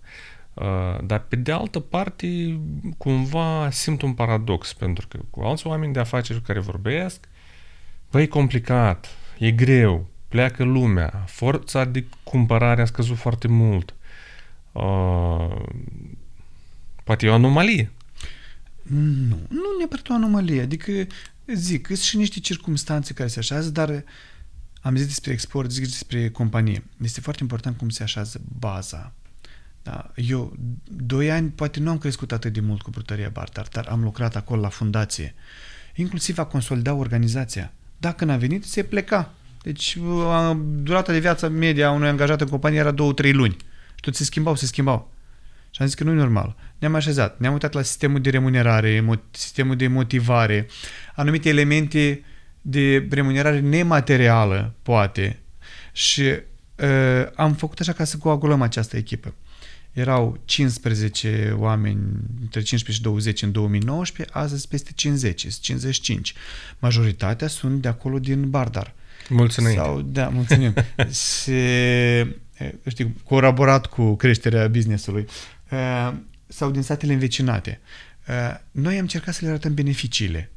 Uh, dar pe de altă parte, cumva simt un paradox, pentru că cu alți oameni de afaceri cu care vorbesc, băi, e complicat, e greu, pleacă lumea, forța de cumpărare a scăzut foarte mult. Uh, poate e o anomalie. Nu, nu neapărat o anomalie. Adică, zic, sunt și niște circumstanțe care se așează, dar am zis despre export, zic despre companie. Este foarte important cum se așează baza. Da, eu, doi ani, poate nu am crescut atât de mult cu brutăria Bartar, dar am lucrat acolo la fundație. Inclusiv a consolidat organizația. Dacă n-a venit, se pleca. Deci, a- durata de viață media a unui angajat în companie era două-trei luni. Și tot se schimbau, se schimbau. Și am zis că nu e normal. Ne-am așezat, ne-am uitat la sistemul de remunerare, mo- sistemul de motivare, anumite elemente de remunerare nematerială, poate. Și uh, am făcut așa ca să coagulăm această echipă. Erau 15 oameni, între 15 și 20 în 2019, astăzi peste 50, 55. Majoritatea sunt de acolo din Bardar. Mulțumim. Sau, da, mulțumim. Se, știu, colaborat cu creșterea businessului. Sau din satele învecinate. Noi am încercat să le arătăm beneficiile.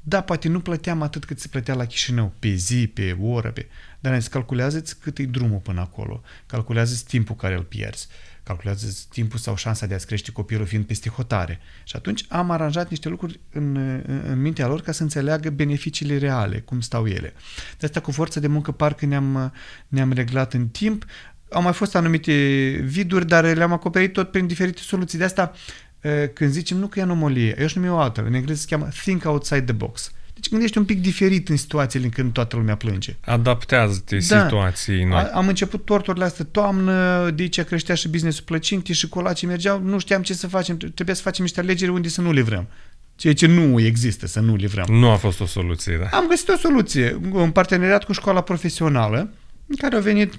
Da, poate nu plăteam atât cât se plătea la Chișinău, pe zi, pe oră, pe... dar ne calculează-ți cât e drumul până acolo, calculează timpul care îl pierzi, calculează timpul sau șansa de a-ți crește copilul fiind peste hotare. Și atunci am aranjat niște lucruri în, în mintea lor ca să înțeleagă beneficiile reale, cum stau ele. De asta cu forță de muncă parcă ne-am, ne-am reglat în timp, au mai fost anumite viduri, dar le-am acoperit tot prin diferite soluții. De asta când zicem nu că e anomolie, eu și numim o altă, în engleză se cheamă think outside the box. Deci gândește un pic diferit în situațiile în când toată lumea plânge. Adaptează-te da. situației noi. A, am început torturile astea toamnă, de aici creștea și business-ul plăcinte și colacii mergeau, nu știam ce să facem, trebuia să facem niște alegeri unde să nu livrăm. Ceea ce nu există, să nu livrăm. Nu a fost o soluție, da. Am găsit o soluție, un parteneriat cu școala profesională, în care au venit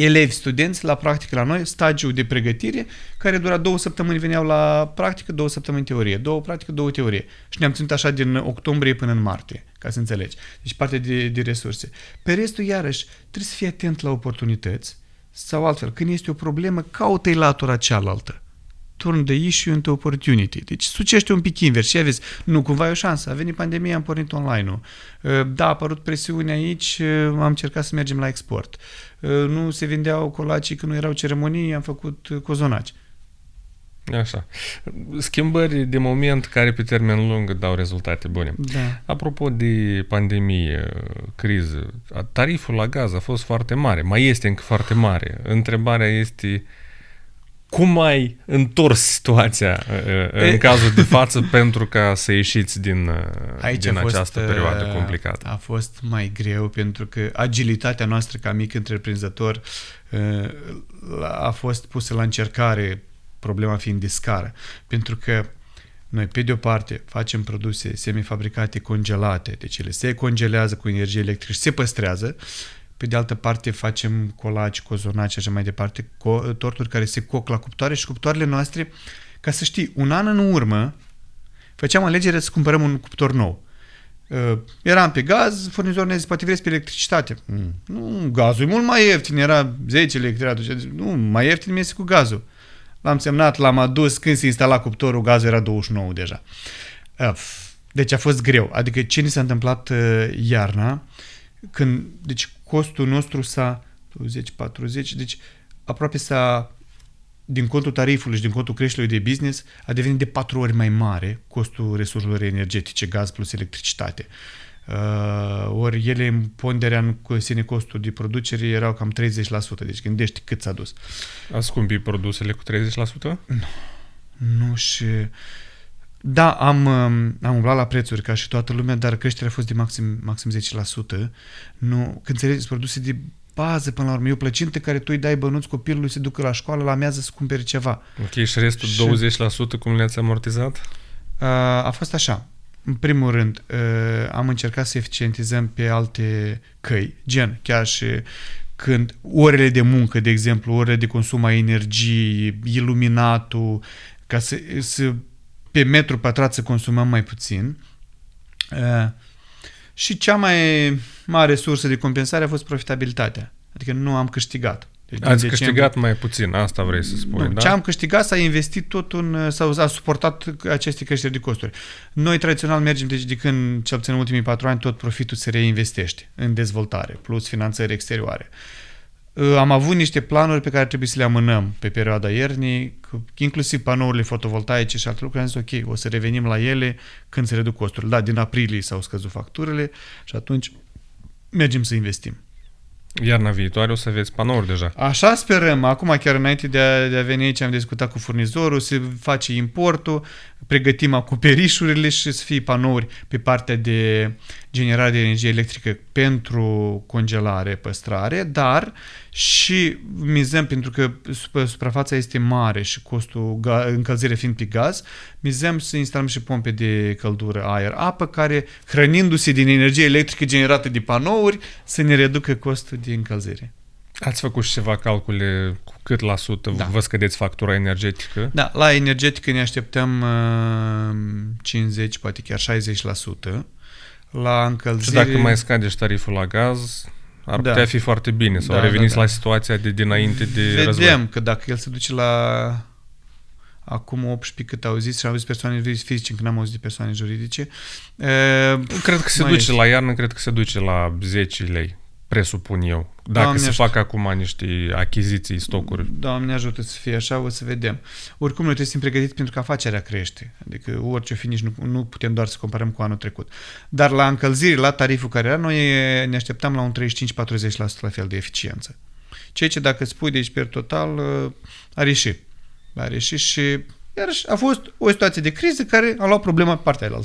elevi, studenți la practică la noi, stagiu de pregătire, care dura două săptămâni, veneau la practică, două săptămâni teorie, două practică, două teorie. Și ne-am ținut așa din octombrie până în martie, ca să înțelegi. Deci parte de, de resurse. Pe restul, iarăși, trebuie să fii atent la oportunități sau altfel, când este o problemă, caută-i latura cealaltă turn the issue into opportunity. Deci sucește un pic invers și vezi, nu, cumva e o șansă. A venit pandemia, am pornit online-ul. Uh, da, a apărut presiune aici, uh, am încercat să mergem la export. Uh, nu se vindeau colacii când nu erau ceremonii, am făcut cozonaci. Așa. Schimbări de moment care pe termen lung dau rezultate bune. Da. Apropo de pandemie, criză, tariful la gaz a fost foarte mare, mai este încă foarte mare. Întrebarea este cum ai întors situația uh, uh, în cazul de față (laughs) pentru ca să ieșiți din, uh, Aici din fost, această perioadă complicată? A fost mai greu pentru că agilitatea noastră ca mic întreprinzător a fost pusă la încercare, problema fiind de scară. Pentru că noi, pe de o parte, facem produse semifabricate congelate, deci ele se congelează cu energie electrică și se păstrează, pe de altă parte facem colaci, cozonaci și așa mai departe, co- torturi care se coc la cuptoare și cuptoarele noastre, ca să știi, un an în urmă făceam alegere să cumpărăm un cuptor nou. Uh, eram pe gaz, furnizorul ne zis, poate vreți pe electricitate. Mm. Nu, gazul e mult mai ieftin, era 10 lei atunci. Nu, mai ieftin mi cu gazul. L-am semnat, l-am adus, când se instala cuptorul, gazul era 29 deja. Uh, deci a fost greu. Adică ce ni s-a întâmplat uh, iarna, când, deci costul nostru s-a 20-40, deci aproape s-a din contul tarifului și din contul creșterii de business a devenit de patru ori mai mare costul resurselor energetice, gaz plus electricitate. Uh, ori ele în ponderea în sine costul de producere erau cam 30%, deci gândești cât s-a dus. A scumpit produsele cu 30%? Nu, nu și da, am, um, am umblat la prețuri ca și toată lumea, dar creșterea a fost de maxim, maxim 10%. Nu, când înțelegeți produse de bază până la urmă. E o plăcintă care tu îi dai bănuți copilului, se ducă la școală, la amiază să cumpere ceva. Ok, și restul și, 20% cum le-ați amortizat? A, a fost așa. În primul rând, am încercat să eficientizăm pe alte căi, gen chiar și când orele de muncă, de exemplu, orele de consum a energiei, iluminatul, ca să, să pe metru pătrat să consumăm mai puțin. Uh, și cea mai mare sursă de compensare a fost profitabilitatea. Adică nu am câștigat. Deci Ați decembrie, câștigat mai puțin, asta vrei să spui, nu, da? Ce am câștigat s-a investit tot în, sau a suportat aceste creșteri de costuri. Noi tradițional mergem, deci de când, cel puțin în ultimii patru ani, tot profitul se reinvestește în dezvoltare, plus finanțări exterioare. Uh, Ă, am avut niște planuri pe care trebuie să le amânăm pe perioada iernii, inclusiv panourile fotovoltaice și alte lucruri. Am zis, ok, o să revenim la ele când se reduc costurile. Da, din aprilie s-au scăzut facturile și atunci mergem să investim. Iarna viitoare o să aveți panouri deja. Așa sperăm. Acum, chiar înainte de a, de a veni aici, am discutat cu furnizorul, se face importul, pregătim acoperișurile și să fie panouri pe partea de generare de energie electrică pentru congelare, păstrare, dar și mizăm, pentru că suprafața este mare și costul încălzire fiind pe gaz, mizăm să instalăm și pompe de căldură aer-apă care, hrănindu-se din energie electrică generată de panouri, să ne reducă costul de încălzire. Ați făcut și ceva calcule cu cât la sută Da. vă scădeți factura energetică? Da, la energetică ne așteptăm uh, 50, poate chiar 60%. La Și încălzire... dacă mai scade și tariful la gaz, ar Da. putea fi foarte bine. Sau Da, reveniți da, da. la situația de dinainte de Vedem război. că dacă el se duce la acum 18 cât au zis și am zis persoane fizice, încă n-am auzit de persoane juridice. Uh, Cred că se mai duce este. la iarnă, cred că se duce la 10 lei, presupun eu. Dacă Doamne se ajută. fac acum niște achiziții, stocuri. Doamne ajută să fie așa, o să vedem. Oricum, noi trebuie să fim pregătiți pentru că afacerea crește. Adică orice o fi, nici nu, nu putem doar să comparăm cu anul trecut. Dar la încălzire, la tariful care era, noi ne așteptam la un 35-40% la fel de eficiență. Ceea ce dacă spui deci per total, uh, a ieșit. A ieșit și iarăși a fost o situație de criză care a luat problema pe partea aia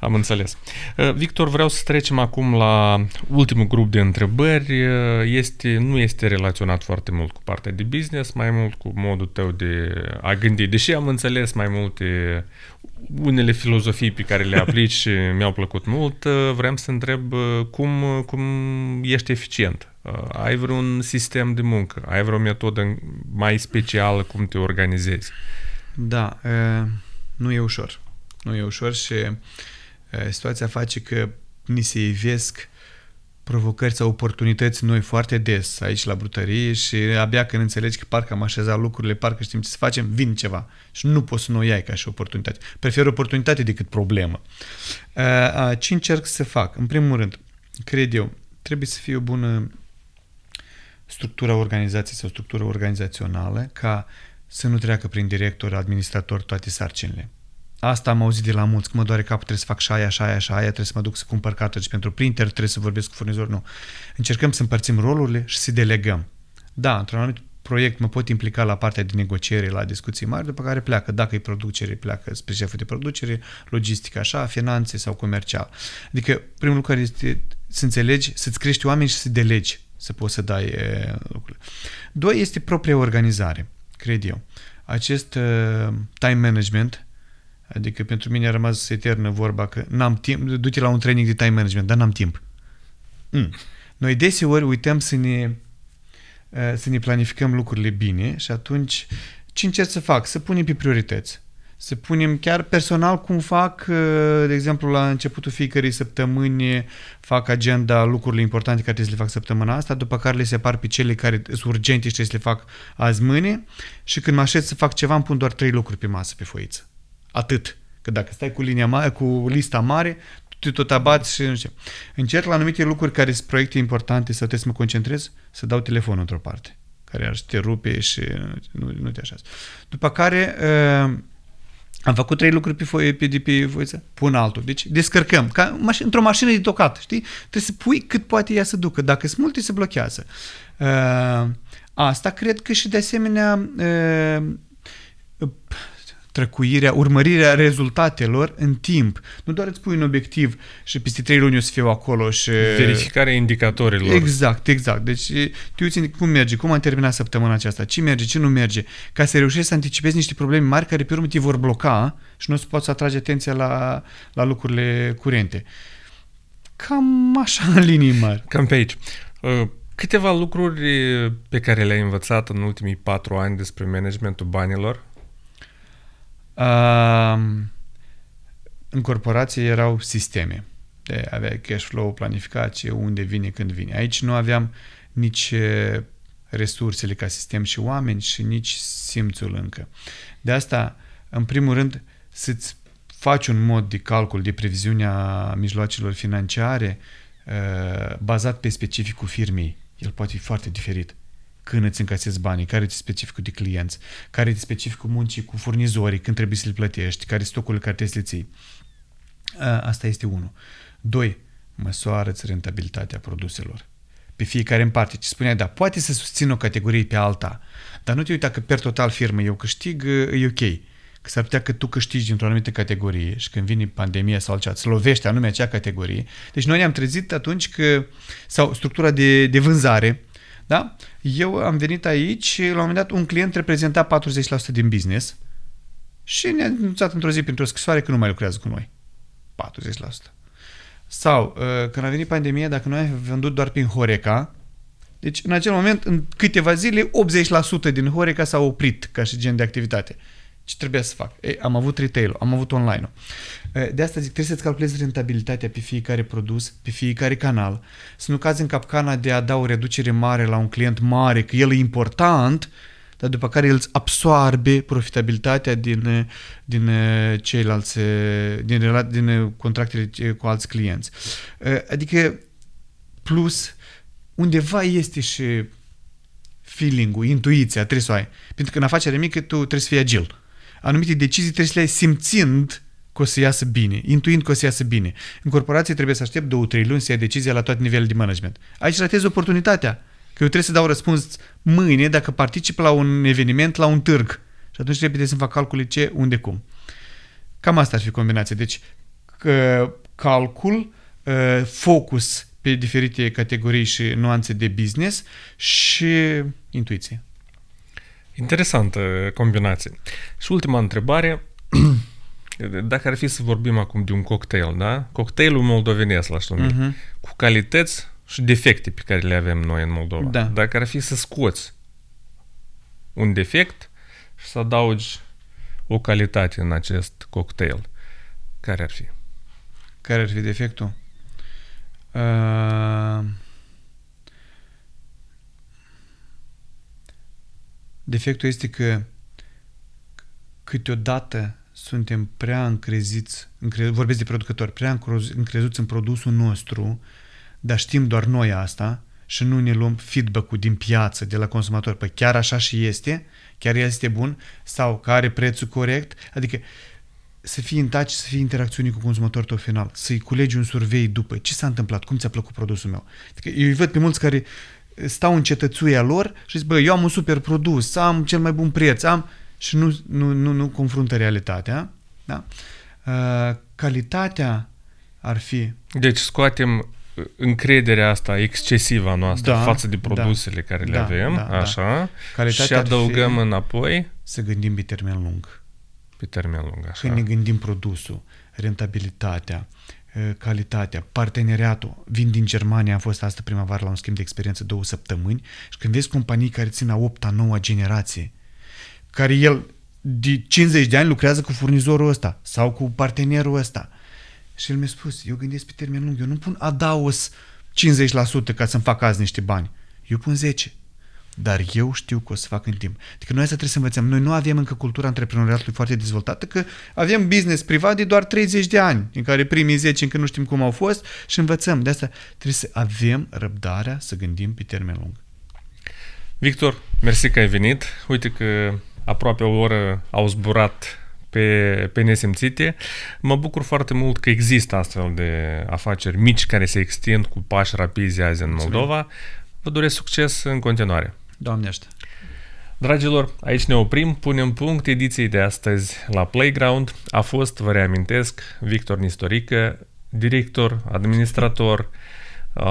Am înțeles. Uh, Victor, vreau să trecem acum la ultimul grup de întrebări. Uh, Este, nu este relaționat foarte mult cu partea de business, mai mult cu modul tău de a gândi. Deși am înțeles mai multe unele filozofii pe care le aplici și (laughs) mi-au plăcut mult, uh, vreau să întreb uh, cum, cum ești eficient. Uh, Ai vreun sistem de muncă? Ai vreo metodă mai specială cum te organizezi? Da, uh, nu e ușor. Nu e ușor și uh, situația face că ni se ivesc provocări sau oportunități noi foarte des aici la brutărie și abia când înțelegi că parcă am așezat lucrurile, parcă știm ce să facem, vin ceva și nu poți să nu o iai ca și oportunitate. Prefer oportunitate decât problemă. Uh, uh, Ce încerc să fac? În primul rând, cred eu, trebuie să fie o bună structura organizației sau structură organizațională ca să nu treacă prin director, administrator toate sarcinile. Asta am auzit de la mulți, că mă doare capul, trebuie să fac și aia, și aia, și aia, trebuie să mă duc să cumpăr cartridge pentru printer, trebuie să vorbesc cu furnizor. Nu. Încercăm să împărțim rolurile și să delegăm. Da, într-un anumit proiect mă pot implica la partea de negociere, la discuții mari, după care pleacă. Dacă e producere, pleacă spre șeful de producere, logistică așa, finanțe sau comercial. Adică primul lucru care este să înțelegi, să-ți crești oameni și să delegi, să poți să dai e, lucrurile. Doi este propria organizare, cred eu. Acest uh, time management, adică pentru mine a rămas eternă vorba că n-am timp, du-te la un training de time management, dar n-am timp. Mm. Noi deseori uităm să ne uh, să ne planificăm lucrurile bine și atunci ce încerc să fac? Să punem pe priorități. Să punem chiar personal cum fac, uh, de exemplu, la începutul fiecărei săptămâni fac agenda lucrurile importante care trebuie să le fac săptămâna asta, după care le separ pe cele care sunt urgente și trebuie să le fac azi mâine și când mă așez să fac ceva îmi pun doar trei lucruri pe masă, pe foiță. Atât. Că dacă stai cu, linia mare, cu lista mare, tu tot abați și nu știu. Încerc la anumite lucruri care sunt proiecte importante sau trebuie să mă concentrez, să dau telefonul într-o parte, care ar te rupe și nu, nu te așa. După care uh, am făcut trei lucruri pe, foie, pe, de pe foiță, pun altul. Deci descărcăm. Ca maș- într-o mașină de tocat, știi? Trebuie să pui cât poate ea să ducă. Dacă sunt multe, se blochează. Uh, asta cred că și de asemenea uh, trăcuirea, urmărirea rezultatelor în timp. Nu doar îți pui un obiectiv și peste trei luni o să fiu acolo și... Verificarea indicatorilor. Exact, exact. Deci te uiți în cum merge, cum am terminat săptămâna aceasta, ce merge, ce nu merge, ca să reușești să anticipezi niște probleme mari care pe urmă te vor bloca și nu o să poți să atragi atenția la, la lucrurile curente. Cam așa în linii mari. Cam pe aici. Uh, Câteva lucruri pe care le-ai învățat în ultimii patru ani despre managementul banilor? Um, în corporație erau sisteme. De avea cash flow, planificație, unde vine, când vine. Aici nu aveam nici eh, resursele ca sistem și oameni și nici simțul încă. De asta, în primul rând, să-ți faci un mod de calcul de previziunea mijloacelor financiare uh, bazat pe specificul firmei. El poate fi foarte diferit. Când îți încasezi banii, care este specificul de clienți, care este specificul muncii cu furnizorii, când trebuie să le plătești, care sunt stocurile care trebuie să le ții. Uh, asta este unul. Doi, măsoară-ți rentabilitatea produselor pe fiecare în parte. Ce spuneai, da, poate să susțină o categorie pe alta, dar nu te uita că per total firmă eu câștig, e ok. Că s-ar putea că tu câștigi într-o anumită categorie și când vine pandemia sau altceva, îți lovește anume acea categorie. Deci noi ne-am trezit atunci că, sau structura de, de vânzare, da? Eu am venit aici și la un moment dat un client reprezenta 40% din business și ne-a anunțat într-o zi printr-o scrisoare că nu mai lucrează cu noi. 40%. Sau, uh, când a venit pandemia, dacă noi am vândut doar prin Horeca, Deci, în acel moment, în câteva zile, 80% din Horeca s-au oprit ca și gen de activitate. Ce trebuia să fac? Ei, am avut retail am avut online De asta zic, trebuie să-ți calculezi rentabilitatea pe fiecare produs, pe fiecare canal, să nu cazi în capcana de a da o reducere mare la un client mare, că el e important, dar după care el îți absoarbe profitabilitatea din, din ceilalți, din, din contractele cu alți clienți. Adică, plus, undeva este și feeling-ul, intuiția, trebuie să o ai. Pentru că în afacere mică tu trebuie să fii agil. Anumite decizii trebuie să le ai simțind că o să iasă bine, intuind că o să iasă bine. În corporație trebuie să aștept două, trei luni să ia decizia la toate nivelele de management. Aici ratezi oportunitatea. Că eu trebuie să dau răspuns mâine dacă particip la un eveniment, la un târg. Și atunci trebuie să-mi fac calcule ce, unde, cum. Cam asta ar fi combinația. Deci, calcul, ă, focus pe diferite categorii și nuanțe de business și intuiție. Interesantă combinație. Și ultima întrebare, (clears throat) dacă ar fi să vorbim acum de un cocktail, da? Cocktailul moldovenesc, la știu uh-huh. cu calități și defecte pe care le avem noi în Moldova. Da. Dacă ar fi să scoți un defect și să adaugi o calitate în acest cocktail, care ar fi? Care ar fi defectul? Uh... Defectul este că câteodată suntem prea încreziți, încre, vorbesc de producători, prea încrezuți în produsul nostru, dar știm doar noi asta și nu ne luăm feedback-ul din piață, de la consumator. Păi chiar așa și este? Chiar este bun? Sau care are prețul corect? Adică să fii în touch, să fii interacțiune cu consumatorul tău final, să-i culegi un survey după ce s-a întâmplat, cum ți-a plăcut produsul meu. Adică eu îi văd pe mulți care stau în cetățuia lor și zic, bă, eu am un super produs, am cel mai bun preț, am și nu, nu, nu, nu confruntă realitatea. Da? Uh, calitatea ar fi... Deci scoatem încrederea asta excesivă a noastră da, față de da. produsele da, care le da, avem, da, așa, da. și adăugăm înapoi... Să gândim pe termen lung. Pe termen lung, așa. Când ne gândim produsul, rentabilitatea, calitatea, parteneriatul. Vin din Germania, am fost asta primăvară la un schimb de experiență două săptămâni și când vezi companii care țin a 8-a, 9 generație, care el de 50 de ani lucrează cu furnizorul ăsta sau cu partenerul ăsta. Și el mi-a spus, eu gândesc pe termen lung, eu nu pun adaos 50% ca să-mi fac azi niște bani. Eu pun 10. Dar eu știu că o să fac în timp. Adică noi asta trebuie să învățăm. Noi nu avem încă cultura antreprenoriatului foarte dezvoltată, că avem business privat de doar 30 de ani, în care primii 10 încă nu știm cum au fost și învățăm. De asta trebuie să avem răbdarea să gândim pe termen lung. Victor, mersi că ai venit. Uite că aproape o oră au zburat pe, pe nesimțite. Mă bucur foarte mult că există astfel de afaceri mici care se extind cu pași rapizi azi în Moldova. Vă doresc succes în continuare. Doamne ajută! Dragilor, aici ne oprim, punem punct ediției de astăzi la Playground. A fost, vă reamintesc, Victor Nistorică, director, administrator uh,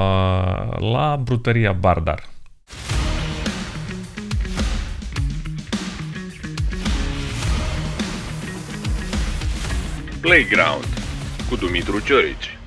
la brutăria Bardar. Playground cu Dumitru Ciorici